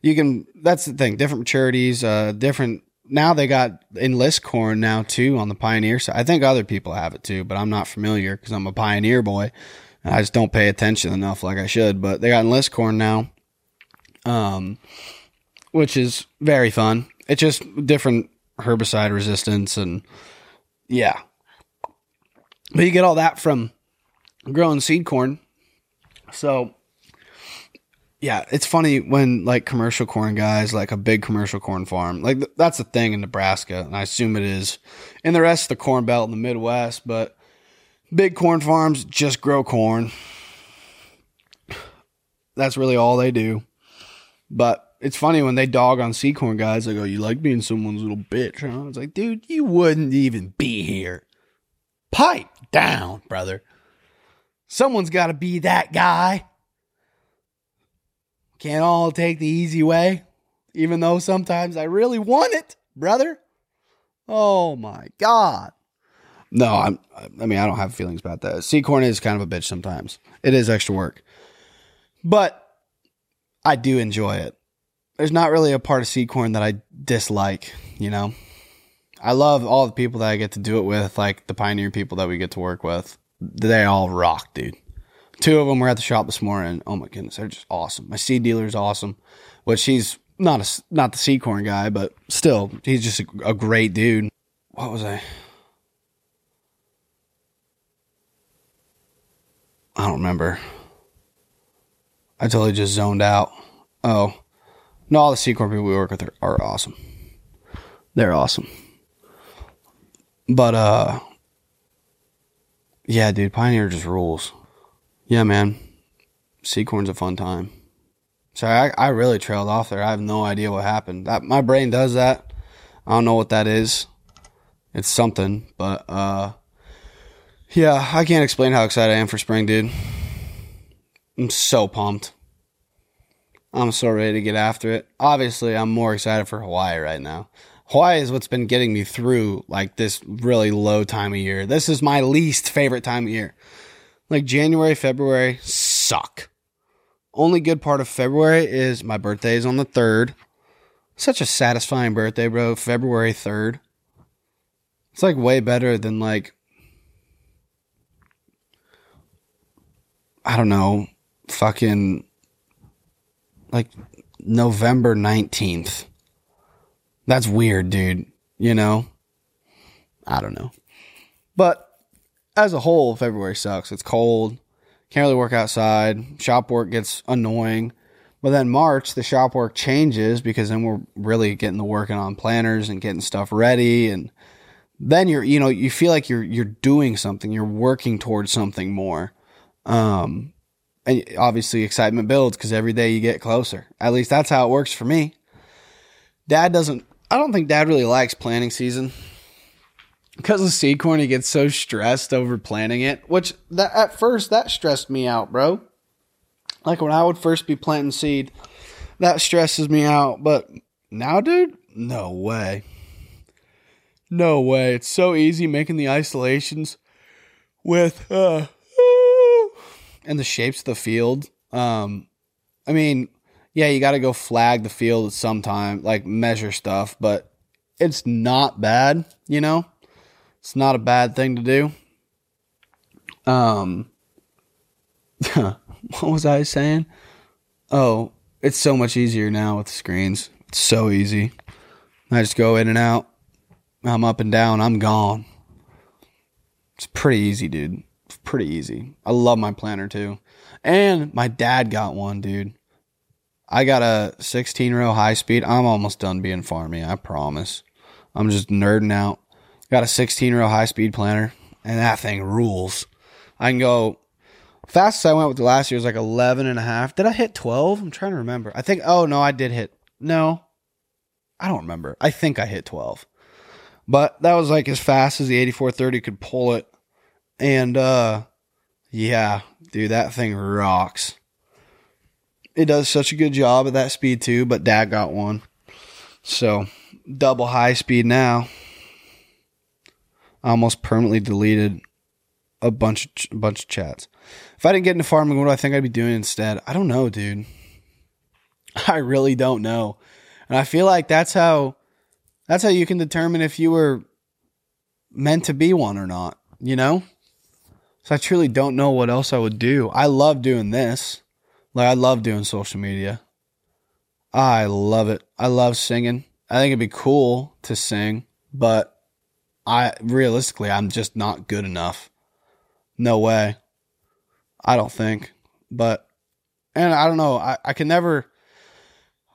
Speaker 1: you can. That's the thing. Different maturities, uh, different. Now they got enlist corn now too on the pioneer side. I think other people have it too, but I'm not familiar because I'm a pioneer boy. I just don't pay attention enough like I should. But they got enlist corn now um, which is very fun. It's just different herbicide resistance and yeah. But you get all that from growing seed corn. So yeah, it's funny when like commercial corn guys, like a big commercial corn farm, like th- that's a thing in Nebraska, and I assume it is in the rest of the corn belt in the Midwest. But big corn farms just grow corn. That's really all they do. But it's funny when they dog on seed corn guys. They go, "You like being someone's little bitch?" Huh? It's like, dude, you wouldn't even be here. Pipe down, brother. Someone's got to be that guy. Can't all take the easy way, even though sometimes I really want it, brother. Oh my God. No, I'm, I mean, I don't have feelings about that. Seed corn is kind of a bitch sometimes. It is extra work, but I do enjoy it. There's not really a part of seed corn that I dislike, you know? I love all the people that I get to do it with, like the pioneer people that we get to work with. They all rock, dude. Two of them were at the shop this morning. Oh my goodness, they're just awesome. My seed dealer is awesome, which he's not a not the seed corn guy, but still, he's just a, a great dude. What was I? I don't remember. I totally just zoned out. Oh, no, all the seed corn people we work with are, are awesome. They're awesome. But uh, yeah, dude, Pioneer just rules. Yeah, man. Seed corn's a fun time. Sorry, I, I really trailed off there. I have no idea what happened. That my brain does that. I don't know what that is. It's something, but uh yeah, I can't explain how excited I am for spring, dude. I'm so pumped. I'm so ready to get after it. Obviously, I'm more excited for Hawaii right now. Hawaii is what's been getting me through like this really low time of year. This is my least favorite time of year. Like January, February suck. Only good part of February is my birthday is on the 3rd. Such a satisfying birthday, bro. February 3rd. It's like way better than like I don't know, fucking like November 19th. That's weird, dude. You know? I don't know. But as a whole, February sucks. It's cold. Can't really work outside. Shop work gets annoying. But then March, the shop work changes because then we're really getting the working on planners and getting stuff ready. And then you're, you know, you feel like you're, you're doing something. You're working towards something more. Um, and obviously excitement builds because every day you get closer. At least that's how it works for me. Dad doesn't, I don't think dad really likes planting season because of seed corn, he gets so stressed over planting it, which that at first that stressed me out, bro. Like when I would first be planting seed, that stresses me out. But now, dude, no way. No way. It's so easy making the isolations with uh and the shapes of the field. Um I mean, yeah, you got to go flag the field sometime, like measure stuff, but it's not bad, you know? It's not a bad thing to do. Um, (laughs) what was I saying? Oh, it's so much easier now with the screens. It's so easy. I just go in and out. I'm up and down. I'm gone. It's pretty easy, dude. Pretty easy. I love my planner too. And my dad got one, dude. I got a 16 row high speed. I'm almost done being farmy, I promise. I'm just nerding out. Got a 16 row high speed planner, and that thing rules. I can go fastest I went with the last year was like 11 and a half. Did I hit 12? I'm trying to remember. I think, oh no, I did hit, no, I don't remember. I think I hit 12. But that was like as fast as the 8430 could pull it. And, uh, yeah, dude, that thing rocks. It does such a good job at that speed too, but dad got one. So, double high speed now. I almost permanently deleted a bunch of ch- bunch of chats. If I didn't get into farming, what do I think I'd be doing instead? I don't know, dude. (laughs) I really don't know. And I feel like that's how that's how you can determine if you were meant to be one or not, you know? So I truly don't know what else I would do. I love doing this. Like I love doing social media. I love it. I love singing. I think it'd be cool to sing, but I realistically, I'm just not good enough. No way. I don't think. But And I don't know, I, I can never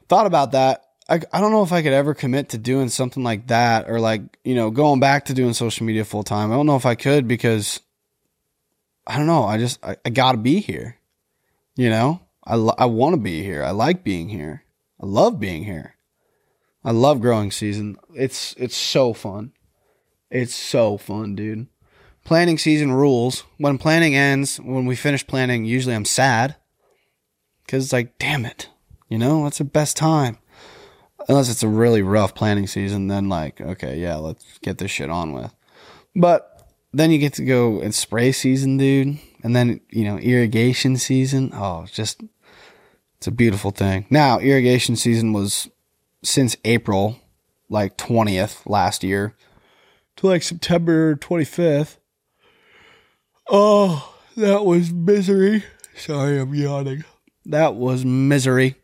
Speaker 1: thought about that. I, I don't know if I could ever commit to doing something like that or like, you know, going back to doing social media full time. I don't know if I could because I don't know. I just, I, I got to be here. You know, I, I want to be here. I like being here. I love being here. I love growing season. It's, it's so fun. It's so fun, dude. Planning season rules. When planning ends, when we finish planning, usually I'm sad because it's like, damn it, you know, that's the best time. Unless it's a really rough planning season, then like, okay, yeah, let's get this shit on with. But then you get to go in spray season, dude, and then you know irrigation season. Oh, just it's a beautiful thing. Now, irrigation season was since April, like twentieth last year, to like September twenty fifth. Oh, that was misery. Sorry, I'm yawning. That was misery.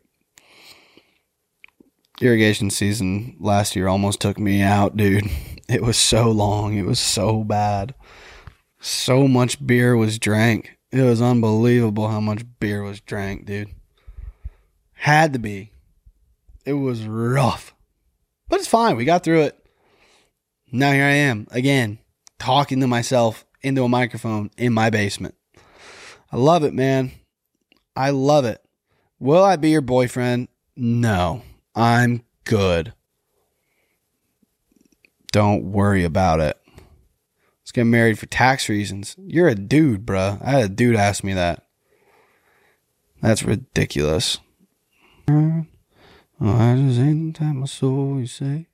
Speaker 1: Irrigation season last year almost took me out, dude. (laughs) It was so long. It was so bad. So much beer was drank. It was unbelievable how much beer was drank, dude. Had to be. It was rough. But it's fine. We got through it. Now here I am again, talking to myself into a microphone in my basement. I love it, man. I love it. Will I be your boyfriend? No. I'm good. Don't worry about it. Let's get married for tax reasons. You're a dude, bruh. I had a dude ask me that. That's ridiculous. Oh, I just ain't that my soul, you say.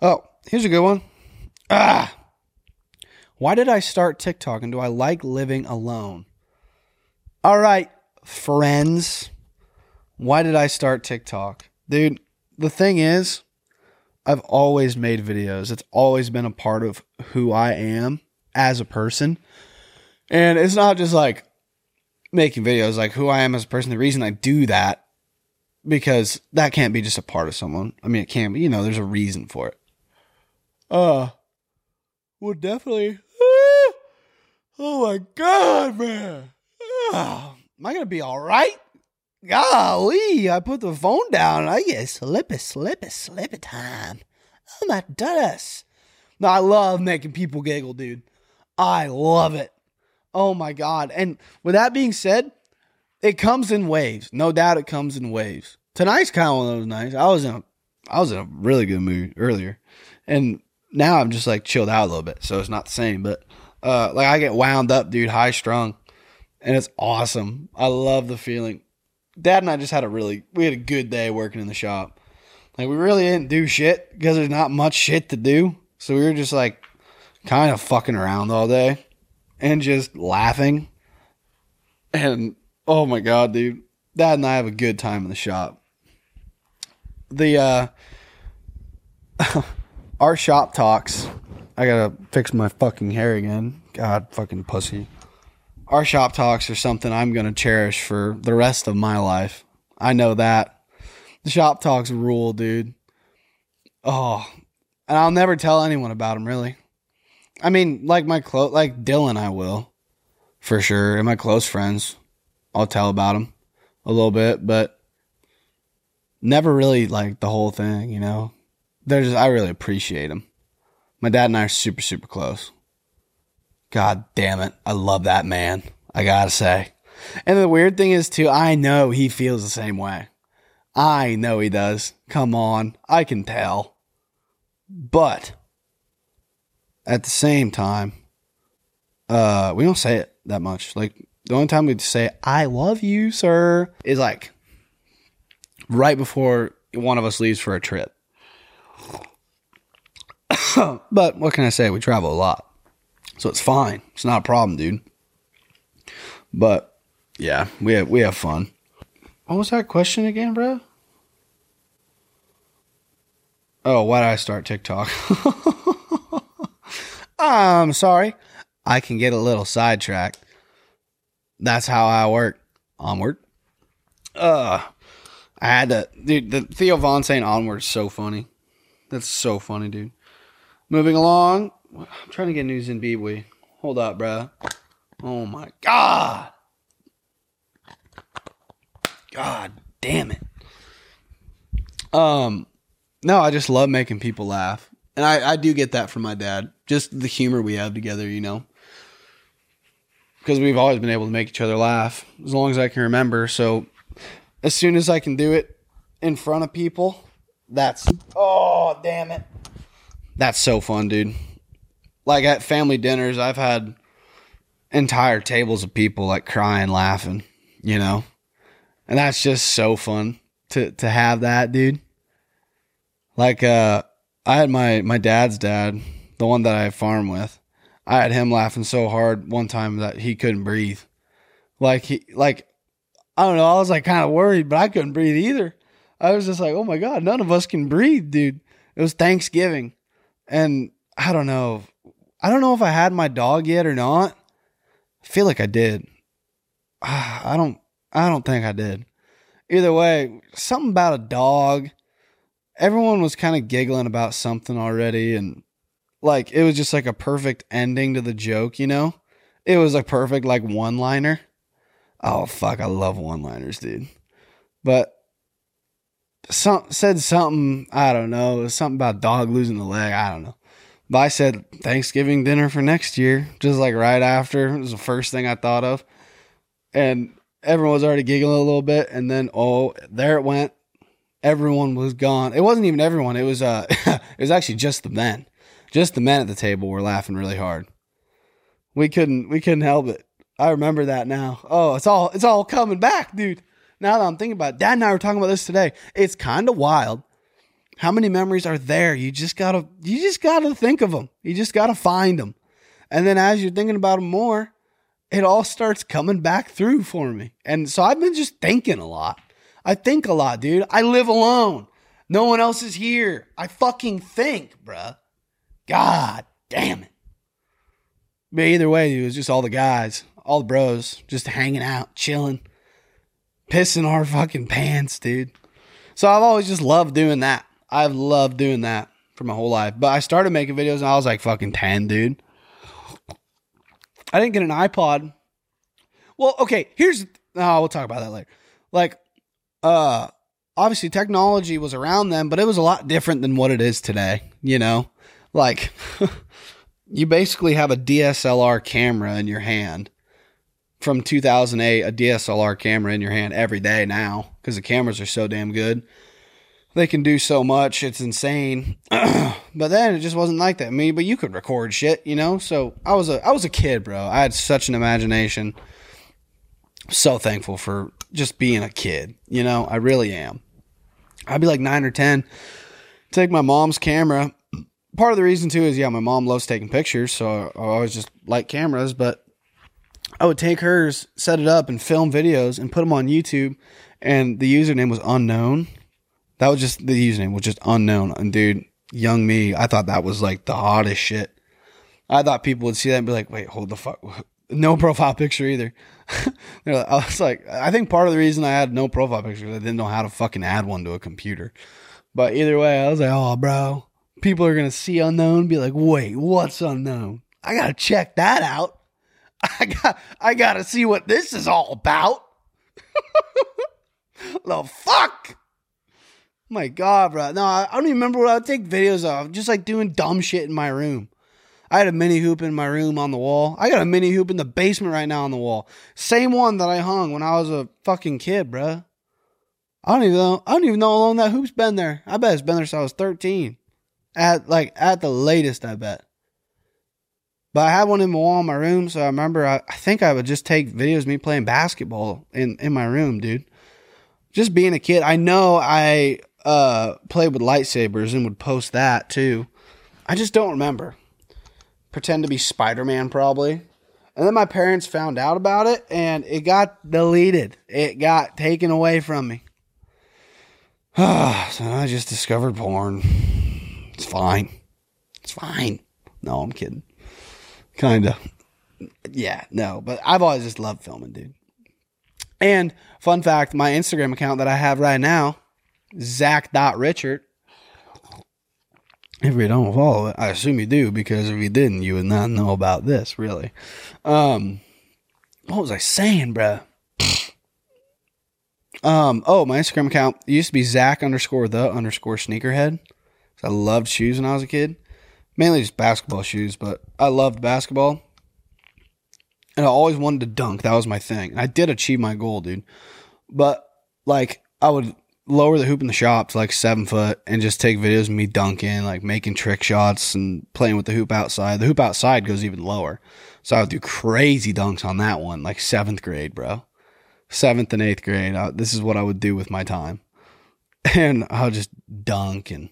Speaker 1: Oh, here's a good one. Ah! Why did I start TikTok and do I like living alone? All right, friends. Why did I start TikTok? Dude, the thing is, I've always made videos. It's always been a part of who I am as a person. And it's not just like making videos, like who I am as a person. The reason I do that, because that can't be just a part of someone. I mean, it can be, you know, there's a reason for it. Uh, well, definitely. (laughs) oh my God, man. Ah, (sighs) am I going to be all right? Golly, I put the phone down I get slippy, slippy, slippy time. Oh my goodness. I love making people giggle, dude. I love it. Oh my God. And with that being said, it comes in waves. No doubt it comes in waves. Tonight's kind of one of those nights. I was in a, I was in a really good mood earlier. And now I'm just like chilled out a little bit. So it's not the same, but uh like I get wound up, dude, high strung. And it's awesome. I love the feeling. Dad and I just had a really we had a good day working in the shop. Like we really didn't do shit because there's not much shit to do. So we were just like kind of fucking around all day and just laughing. And oh my god, dude. Dad and I have a good time in the shop. The uh (laughs) our shop talks. I gotta fix my fucking hair again. God fucking pussy our shop talks are something I'm going to cherish for the rest of my life. I know that. The shop talks rule, dude. Oh, and I'll never tell anyone about them, really. I mean, like my close, like Dylan, I will, for sure, and my close friends, I'll tell about them a little bit, but never really like the whole thing. You know, they're just I really appreciate them. My dad and I are super, super close. God damn it. I love that man. I gotta say. And the weird thing is, too, I know he feels the same way. I know he does. Come on. I can tell. But at the same time, uh, we don't say it that much. Like, the only time we say, I love you, sir, is like right before one of us leaves for a trip. (coughs) but what can I say? We travel a lot. So it's fine. It's not a problem, dude. But yeah, we have we have fun. What was that question again, bro? Oh, why did I start TikTok? I'm (laughs) sorry. I can get a little sidetracked. That's how I work. Onward. Uh I had to dude the Theo Von saying onward is so funny. That's so funny, dude. Moving along. I'm trying to get news in B-Boy. Hold up, bruh. Oh my god. God damn it. Um, no, I just love making people laugh. And I, I do get that from my dad. Just the humor we have together, you know. Because we've always been able to make each other laugh as long as I can remember. So as soon as I can do it in front of people, that's oh damn it. That's so fun, dude. Like at family dinners, I've had entire tables of people like crying, laughing, you know? And that's just so fun to to have that, dude. Like uh I had my my dad's dad, the one that I farm with. I had him laughing so hard one time that he couldn't breathe. Like he like I don't know, I was like kind of worried, but I couldn't breathe either. I was just like, "Oh my god, none of us can breathe, dude." It was Thanksgiving. And I don't know. I don't know if I had my dog yet or not. I feel like I did. (sighs) I don't I don't think I did. Either way, something about a dog. Everyone was kind of giggling about something already and like it was just like a perfect ending to the joke, you know? It was a perfect like one-liner. Oh fuck, I love one-liners, dude. But some said something, I don't know, something about dog losing the leg, I don't know. But I said Thanksgiving dinner for next year, just like right after. It was the first thing I thought of. And everyone was already giggling a little bit, and then oh, there it went. Everyone was gone. It wasn't even everyone. It was uh (laughs) it was actually just the men. Just the men at the table were laughing really hard. We couldn't we couldn't help it. I remember that now. Oh, it's all it's all coming back, dude. Now that I'm thinking about it, Dad and I were talking about this today. It's kind of wild. How many memories are there? You just gotta you just gotta think of them. You just gotta find them. And then as you're thinking about them more, it all starts coming back through for me. And so I've been just thinking a lot. I think a lot, dude. I live alone. No one else is here. I fucking think, bruh. God damn it. But either way, it was just all the guys, all the bros, just hanging out, chilling, pissing our fucking pants, dude. So I've always just loved doing that. I've loved doing that for my whole life. But I started making videos and I was like fucking 10, dude. I didn't get an iPod. Well, okay, here's oh, we'll talk about that later. Like, uh obviously technology was around then, but it was a lot different than what it is today, you know? Like (laughs) you basically have a DSLR camera in your hand. From 2008, a DSLR camera in your hand every day now because the cameras are so damn good. They can do so much, it's insane. (clears throat) but then it just wasn't like that. I mean, but you could record shit, you know? So I was a I was a kid, bro. I had such an imagination. So thankful for just being a kid, you know? I really am. I'd be like 9 or 10, take my mom's camera. Part of the reason too is yeah, my mom loves taking pictures, so I always just like cameras, but I would take hers, set it up and film videos and put them on YouTube and the username was unknown. That was just the username was just unknown. And dude, young me, I thought that was like the hottest shit. I thought people would see that and be like, wait, hold the fuck. (laughs) No profile picture either. (laughs) I was like, I think part of the reason I had no profile picture is I didn't know how to fucking add one to a computer. But either way, I was like, oh, bro, people are going to see unknown, be like, wait, what's unknown? I got to check that out. (laughs) I got, I got to see what this is all about. the fuck? My God, bro. No, I don't even remember what I would take videos of. Just like doing dumb shit in my room. I had a mini hoop in my room on the wall. I got a mini hoop in the basement right now on the wall. Same one that I hung when I was a fucking kid, bro. I don't even know. I don't even know how long that hoop's been there. I bet it's been there since I was 13. At like at the latest, I bet. But I had one in my wall in my room, so I remember I, I think I would just take videos of me playing basketball in, in my room, dude. Just being a kid. I know I uh, played with lightsabers and would post that too. I just don't remember. Pretend to be Spider Man, probably. And then my parents found out about it and it got deleted. It got taken away from me. (sighs) so I just discovered porn. It's fine. It's fine. No, I'm kidding. Kinda. Yeah, no, but I've always just loved filming, dude. And fun fact, my Instagram account that I have right now Zach.Richard. If you don't follow it, I assume you do because if you didn't, you would not know about this, really. Um, what was I saying, bruh? Um, oh, my Instagram account used to be Zach underscore the underscore sneakerhead. I loved shoes when I was a kid, mainly just basketball shoes, but I loved basketball. And I always wanted to dunk. That was my thing. And I did achieve my goal, dude. But like, I would lower the hoop in the shop to like seven foot and just take videos of me dunking, like making trick shots and playing with the hoop outside. The hoop outside goes even lower. So I would do crazy dunks on that one, like seventh grade, bro. Seventh and eighth grade. I, this is what I would do with my time. (laughs) And I'll just dunk and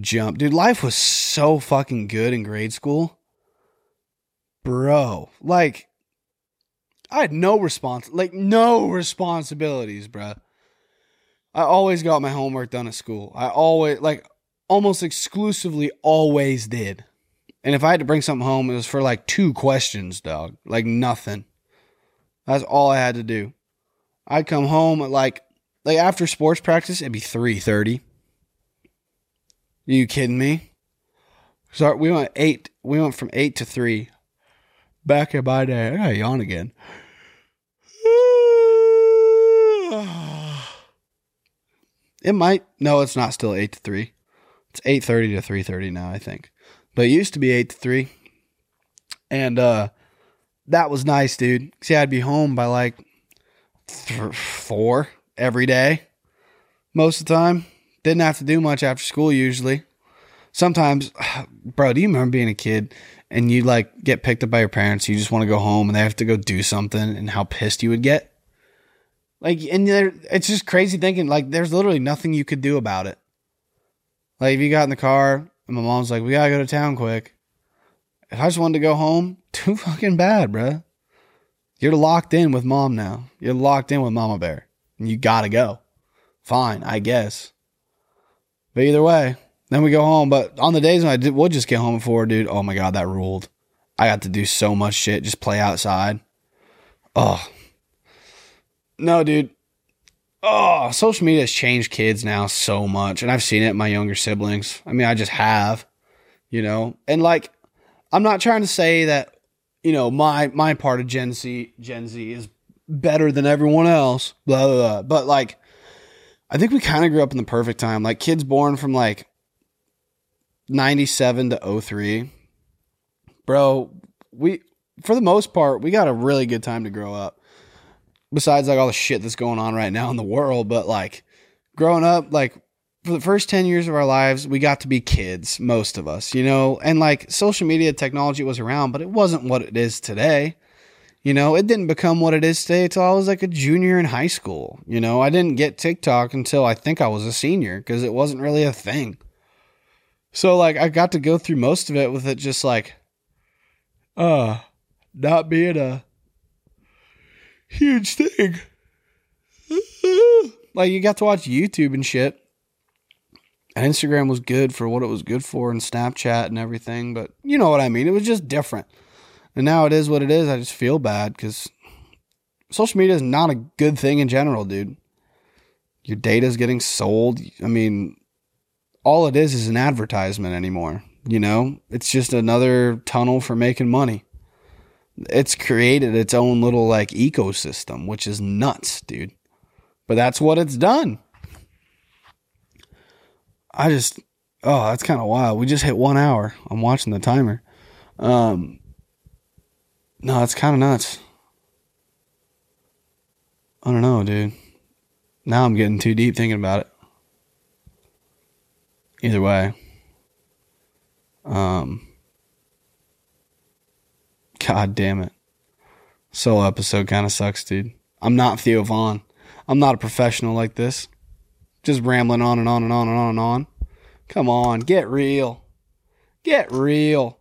Speaker 1: jump. Dude, life was so fucking good in grade school. Bro, like, I had no response, like, no responsibilities, bro. I always got my homework done at school. I always, like, almost exclusively always did. And if I had to bring something home, it was for like two questions, dog. Like nothing. That's all I had to do. I'd come home at like like after sports practice, it'd be three thirty. You kidding me? So we went eight. We went from eight to three. Back in my day, I gotta yawn again. It might. No, it's not still eight to three. It's eight thirty to three thirty now. I think, but it used to be eight to three, and uh, that was nice, dude. See, I'd be home by like th- four every day, most of the time. Didn't have to do much after school usually. Sometimes, (sighs) bro, do you remember being a kid and you like get picked up by your parents? You just want to go home and they have to go do something, and how pissed you would get. Like, and it's just crazy thinking. Like, there's literally nothing you could do about it. Like, if you got in the car and my mom's like, "We gotta go to town quick," if I just wanted to go home, (laughs) too fucking bad, bruh. You're locked in with mom now. You're locked in with Mama Bear, and you gotta go. Fine, I guess. But either way, then we go home. But on the days when I did, would just get home before, dude, oh my god, that ruled. I got to do so much shit, just play outside. Oh, no, dude. Oh, social media has changed kids now so much. And I've seen it in my younger siblings. I mean, I just have, you know, and like, I'm not trying to say that, you know, my, my part of Gen Z, Gen Z is better than everyone else, blah, blah, blah. But like, I think we kind of grew up in the perfect time. Like, kids born from like 97 to 03. Bro, we, for the most part, we got a really good time to grow up besides like all the shit that's going on right now in the world, but like growing up, like for the first 10 years of our lives, we got to be kids, most of us, you know, and like social media technology was around, but it wasn't what it is today. You know, it didn't become what it is today until I was like a junior in high school. You know, I didn't get TikTok until I think I was a senior because it wasn't really a thing. So like I got to go through most of it with it just like uh not being a huge thing. (laughs) like you got to watch YouTube and shit. And Instagram was good for what it was good for and Snapchat and everything, but you know what I mean. It was just different. And now it is what it is. I just feel bad because social media is not a good thing in general, dude. Your data is getting sold. I mean, all it is is an advertisement anymore. You know, it's just another tunnel for making money it's created its own little like ecosystem, which is nuts, dude. But that's what it's done. I just oh, that's kind of wild. We just hit one hour. I'm watching the timer. Um, no, it's kind of nuts. I don't know, dude. Now I'm getting too deep thinking about it. Either way. Um, God damn it. Solo episode kind of sucks, dude. I'm not Theo Von. I'm not a professional like this. Just rambling on and on and on and on and on. Come on, get real. Get real.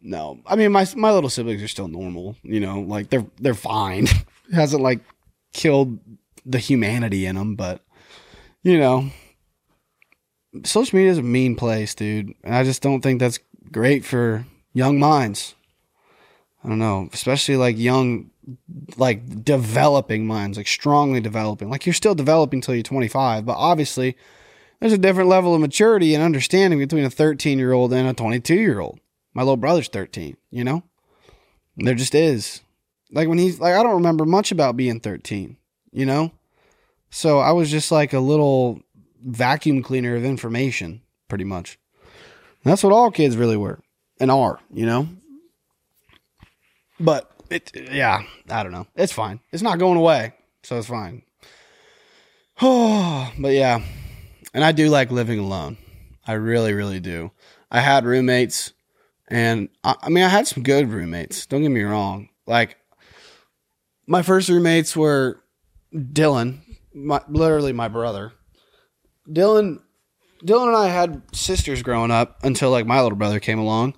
Speaker 1: No, I mean my my little siblings are still normal. You know, like they're they're fine. it (laughs) hasn't like killed the humanity in them, but you know, social media is a mean place, dude. And I just don't think that's great for young minds. I don't know, especially like young, like developing minds, like strongly developing. Like you're still developing until you're 25, but obviously there's a different level of maturity and understanding between a 13 year old and a 22 year old. My little brother's 13, you know? There just is. Like when he's like, I don't remember much about being 13, you know? So I was just like a little vacuum cleaner of information, pretty much. And that's what all kids really were and are, you know? But it, yeah, I don't know. It's fine. It's not going away. So it's fine. Oh, (sighs) but yeah. And I do like living alone. I really, really do. I had roommates and I, I mean, I had some good roommates. Don't get me wrong. Like, my first roommates were Dylan, my, literally my brother. Dylan, Dylan and I had sisters growing up until like my little brother came along.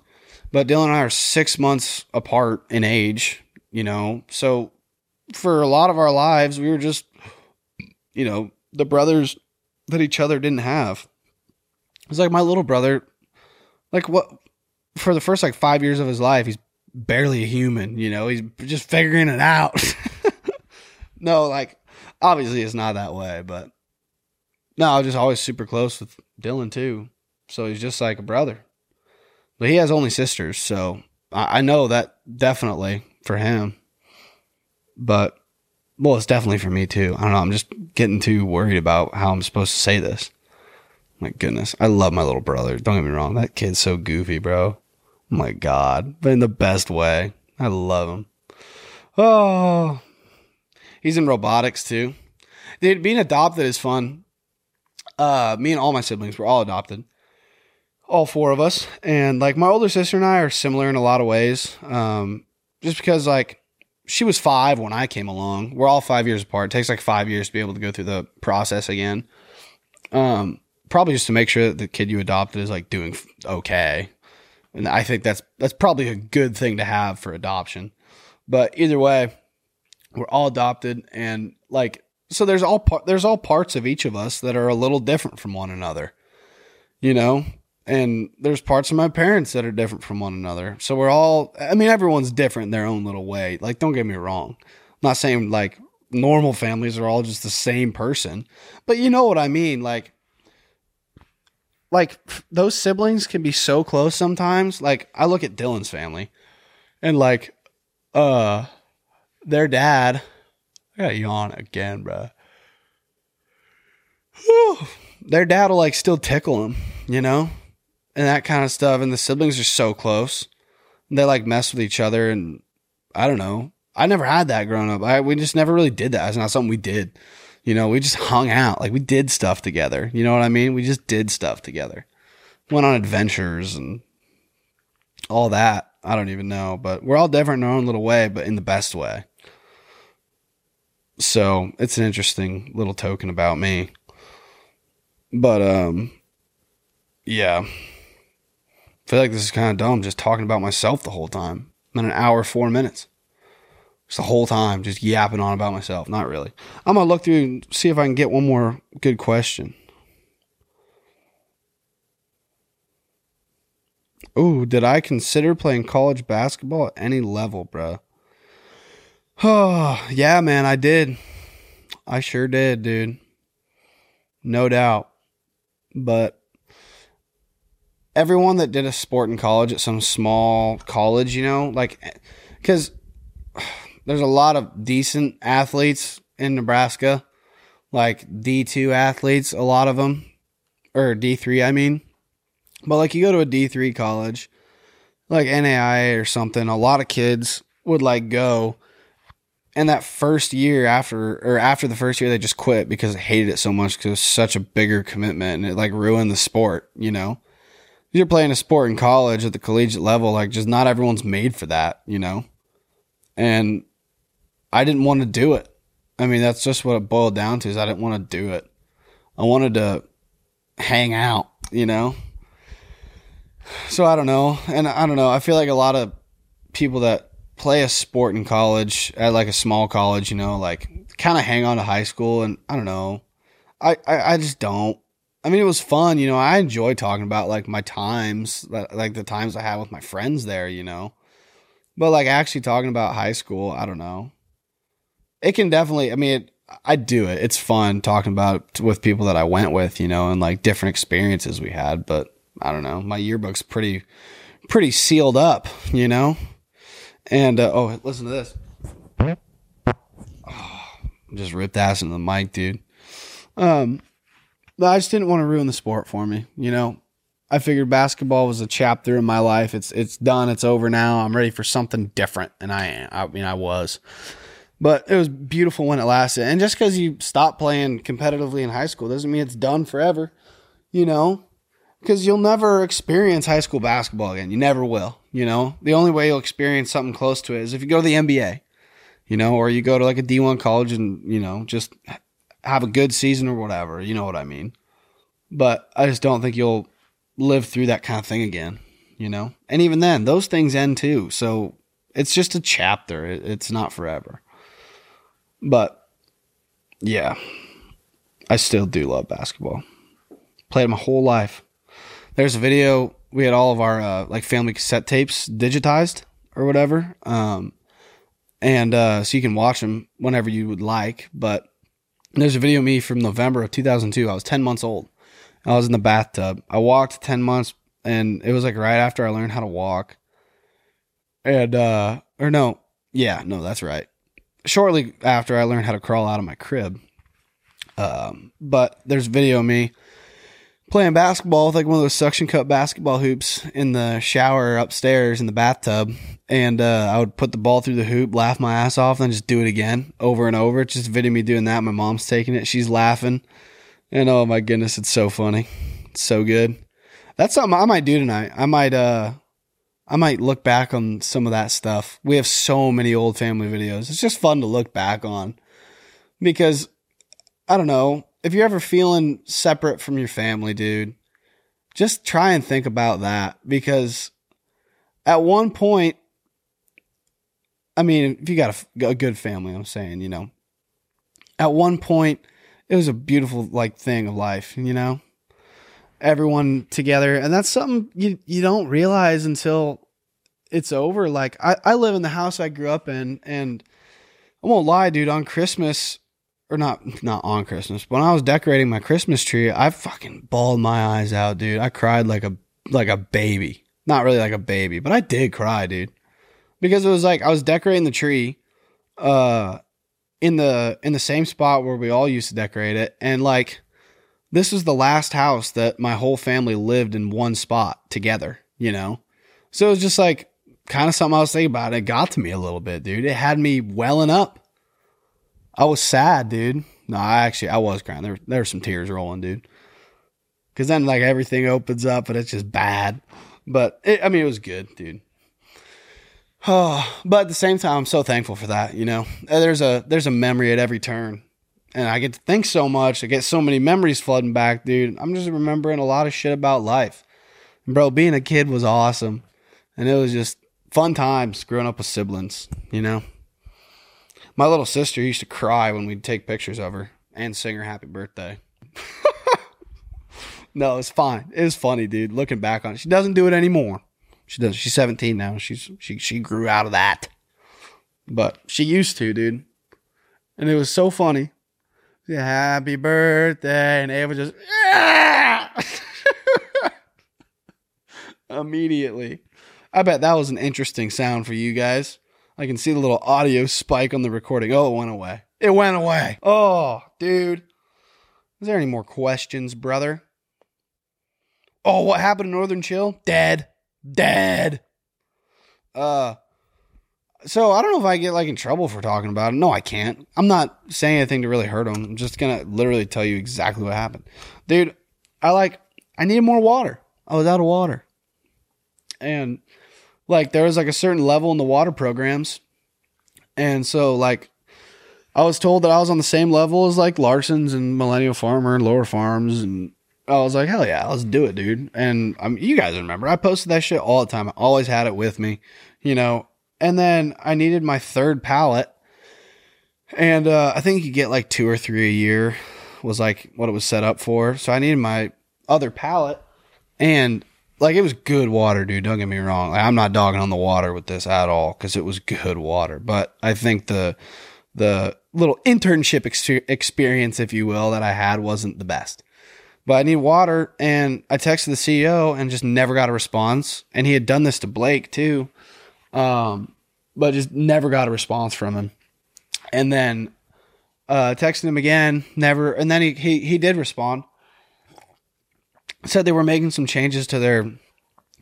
Speaker 1: But Dylan and I are six months apart in age, you know. So for a lot of our lives, we were just, you know, the brothers that each other didn't have. It's like my little brother, like what for the first like five years of his life, he's barely a human, you know, he's just figuring it out. (laughs) no, like obviously it's not that way, but no, I was just always super close with Dylan too. So he's just like a brother. But he has only sisters, so I, I know that definitely for him. But well, it's definitely for me too. I don't know. I'm just getting too worried about how I'm supposed to say this. My goodness, I love my little brother. Don't get me wrong. That kid's so goofy, bro. Oh my god, but in the best way. I love him. Oh, he's in robotics too. Dude, being adopted is fun. Uh, me and all my siblings were all adopted, all four of us, and like my older sister and I are similar in a lot of ways. Um, just because like she was five when I came along. We're all five years apart. It takes like five years to be able to go through the process again. Um, probably just to make sure that the kid you adopted is like doing okay. And I think that's that's probably a good thing to have for adoption. But either way, we're all adopted and like so there's all par- there's all parts of each of us that are a little different from one another. You know, and there's parts of my parents that are different from one another. So we're all I mean everyone's different in their own little way. Like don't get me wrong. I'm not saying like normal families are all just the same person, but you know what I mean like like those siblings can be so close sometimes. Like I look at Dylan's family and like uh their dad I got yawn again, bro. their dad will like still tickle him, you know? And that kind of stuff. And the siblings are so close. They like mess with each other and I don't know. I never had that growing up. I we just never really did that. It's not something we did. You know, we just hung out. Like we did stuff together. You know what I mean? We just did stuff together. Went on adventures and all that. I don't even know, but we're all different in our own little way, but in the best way. So it's an interesting little token about me. But um yeah. I feel like this is kind of dumb just talking about myself the whole time. I'm in an hour, four minutes. Just the whole time, just yapping on about myself. Not really. I'm gonna look through and see if I can get one more good question. Ooh, did I consider playing college basketball at any level, bruh? Oh, (sighs) yeah, man, I did. I sure did, dude. No doubt. But everyone that did a sport in college at some small college, you know, like, because there's a lot of decent athletes in Nebraska, like D2 athletes, a lot of them, or D3, I mean. But like you go to a D3 college, like NAIA or something, a lot of kids would like go and that first year after or after the first year they just quit because they hated it so much because it was such a bigger commitment and it like ruined the sport, you know. You're playing a sport in college at the collegiate level, like just not everyone's made for that, you know. And I didn't want to do it. I mean, that's just what it boiled down to is I didn't want to do it. I wanted to hang out, you know. So I don't know. And I don't know. I feel like a lot of people that play a sport in college at like a small college, you know, like kind of hang on to high school. And I don't know. I, I, I just don't. I mean, it was fun, you know. I enjoy talking about like my times, like the times I had with my friends there, you know. But like actually talking about high school, I don't know. It can definitely. I mean, it, I do it. It's fun talking about with people that I went with, you know, and like different experiences we had. But I don't know. My yearbook's pretty, pretty sealed up, you know. And uh, oh, listen to this. Oh, just ripped ass into the mic, dude. Um, I just didn't want to ruin the sport for me. You know, I figured basketball was a chapter in my life. It's it's done. It's over now. I'm ready for something different, and I. I mean, I was. But it was beautiful when it lasted. And just because you stop playing competitively in high school doesn't mean it's done forever. You know, because you'll never experience high school basketball again. You never will. You know, the only way you'll experience something close to it is if you go to the NBA, you know, or you go to like a D1 college and, you know, just have a good season or whatever. You know what I mean? But I just don't think you'll live through that kind of thing again, you know? And even then, those things end too. So it's just a chapter, it's not forever. But yeah, I still do love basketball. Played my whole life. There's a video. We had all of our uh, like family cassette tapes digitized or whatever, um, and uh, so you can watch them whenever you would like. But there's a video of me from November of 2002. I was 10 months old. I was in the bathtub. I walked 10 months, and it was like right after I learned how to walk. And uh, or no, yeah, no, that's right. Shortly after I learned how to crawl out of my crib. Um, but there's video of me playing basketball with like one of those suction cup basketball hoops in the shower upstairs in the bathtub. And uh, I would put the ball through the hoop, laugh my ass off, and then just do it again over and over. It's just video me doing that. My mom's taking it. She's laughing. And oh my goodness, it's so funny. It's so good. That's something I might do tonight. I might uh I might look back on some of that stuff. We have so many old family videos. It's just fun to look back on. Because I don't know, if you're ever feeling separate from your family, dude, just try and think about that because at one point, I mean, if you got a, a, good family, I'm saying, you know, at one point, it was a beautiful like thing of life, you know, everyone together, and that's something you you don't realize until it's over. Like I, I live in the house I grew up in, and I won't lie, dude. On Christmas, or not not on Christmas. When I was decorating my Christmas tree, I fucking bawled my eyes out, dude. I cried like a like a baby. Not really like a baby, but I did cry, dude. Because it was like I was decorating the tree uh in the in the same spot where we all used to decorate it and like this was the last house that my whole family lived in one spot together, you know. So it was just like kind of something I was thinking about. It got to me a little bit, dude. It had me welling up I was sad, dude. No, I actually I was crying. There there were some tears rolling, dude. Cause then like everything opens up and it's just bad. But it, I mean it was good, dude. Oh, (sighs) but at the same time, I'm so thankful for that. You know, uh, there's a there's a memory at every turn, and I get to think so much. I get so many memories flooding back, dude. I'm just remembering a lot of shit about life, bro. Being a kid was awesome, and it was just fun times growing up with siblings. You know. My little sister used to cry when we'd take pictures of her and sing her happy birthday. (laughs) no, it's fine. It was funny, dude. Looking back on it, she doesn't do it anymore. She does. She's 17 now. She's she she grew out of that, but she used to, dude. And it was so funny. Yeah, happy birthday, and Ava just (laughs) immediately. I bet that was an interesting sound for you guys. I can see the little audio spike on the recording. Oh, it went away. It went away. Oh, dude. Is there any more questions, brother? Oh, what happened to Northern Chill? Dead. Dead. Uh so I don't know if I get like in trouble for talking about it. No, I can't. I'm not saying anything to really hurt him. I'm just gonna literally tell you exactly what happened. Dude, I like I needed more water. I was out of water. And like there was like a certain level in the water programs. And so like I was told that I was on the same level as like Larson's and Millennial Farmer and Lower Farms and I was like, hell yeah, let's do it, dude. And I mean, you guys remember, I posted that shit all the time. I always had it with me, you know. And then I needed my third pallet, and uh, I think you get like two or three a year, was like what it was set up for. So I needed my other pallet, and like it was good water, dude. Don't get me wrong. Like, I'm not dogging on the water with this at all because it was good water. But I think the the little internship ex- experience, if you will, that I had wasn't the best. But I need water, and I texted the CEO and just never got a response. And he had done this to Blake too, um, but just never got a response from him. And then Uh, texted him again, never, and then he he he did respond. Said they were making some changes to their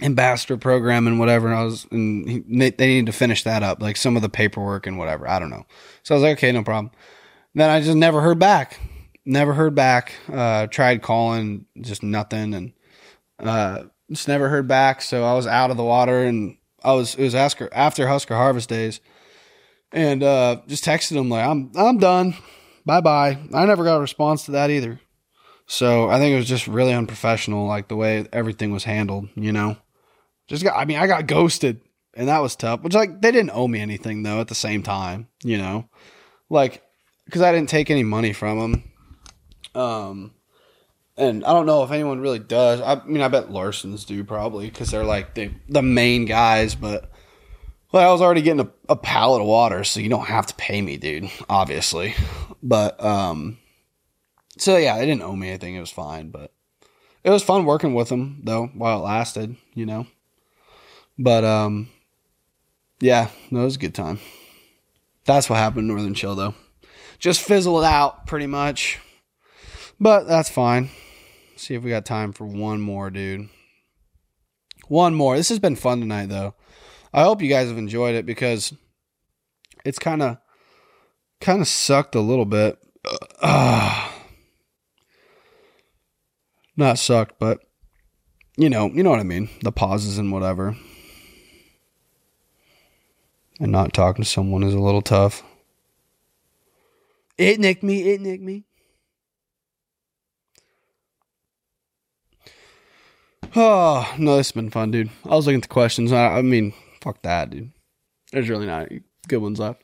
Speaker 1: ambassador program and whatever. And I was, and he, they, needed to finish that up, like some of the paperwork and whatever. I don't know. So I was like, okay, no problem. Then I just never heard back. Never heard back. Uh, tried calling, just nothing, and uh, just never heard back. So I was out of the water, and I was it was after after Husker Harvest days, and uh, just texted him like I'm I'm done, bye bye. I never got a response to that either. So I think it was just really unprofessional, like the way everything was handled. You know, just got I mean I got ghosted, and that was tough. Which like they didn't owe me anything though. At the same time, you know, like because I didn't take any money from them. Um, and I don't know if anyone really does. I mean, I bet Larsons do probably because they're like the the main guys. But well, I was already getting a, a pallet of water, so you don't have to pay me, dude. Obviously, but um, so yeah, they didn't owe me anything. It was fine, but it was fun working with them though while it lasted, you know. But um, yeah, no, it was a good time. That's what happened in Northern Chill though. Just fizzled out pretty much. But that's fine. See if we got time for one more, dude. One more. This has been fun tonight, though. I hope you guys have enjoyed it because it's kind of kind of sucked a little bit. Uh, (sighs) not sucked, but you know, you know what I mean. The pauses and whatever. And not talking to someone is a little tough. It nicked me. It nicked me. Oh no, this has been fun, dude. I was looking at the questions. I, I mean, fuck that, dude. There's really not good ones left.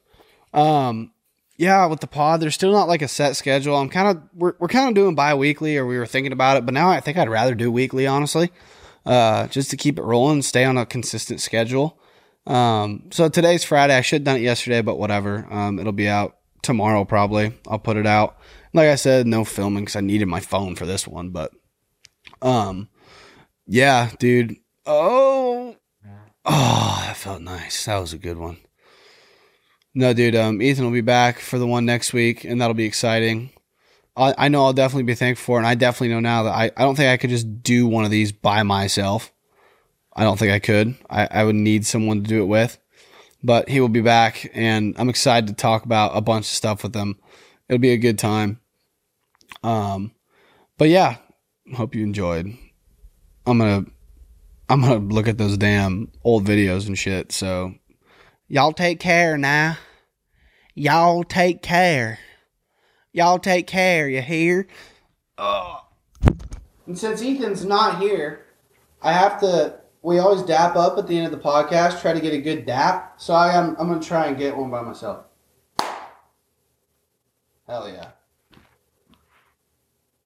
Speaker 1: Um, yeah, with the pod, there's still not like a set schedule. I'm kind of we're we're kind of doing bi-weekly, or we were thinking about it, but now I think I'd rather do weekly, honestly, uh, just to keep it rolling, stay on a consistent schedule. Um, so today's Friday. I should have done it yesterday, but whatever. Um, it'll be out tomorrow probably. I'll put it out. Like I said, no filming because I needed my phone for this one, but um yeah, dude. Oh, oh, that felt nice. That was a good one. No, dude. Um, Ethan will be back for the one next week, and that'll be exciting. I, I know I'll definitely be thankful for, it, and I definitely know now that I, I don't think I could just do one of these by myself. I don't think I could. I, I would need someone to do it with. But he will be back, and I'm excited to talk about a bunch of stuff with him. It'll be a good time. Um, but yeah, hope you enjoyed. I'm gonna I'm gonna look at those damn old videos and shit. So y'all take care now. Y'all take care. Y'all take care. You hear? Oh. And since Ethan's not here, I have to. We always dap up at the end of the podcast. Try to get a good dap. So I am. I'm gonna try and get one by myself. Hell yeah.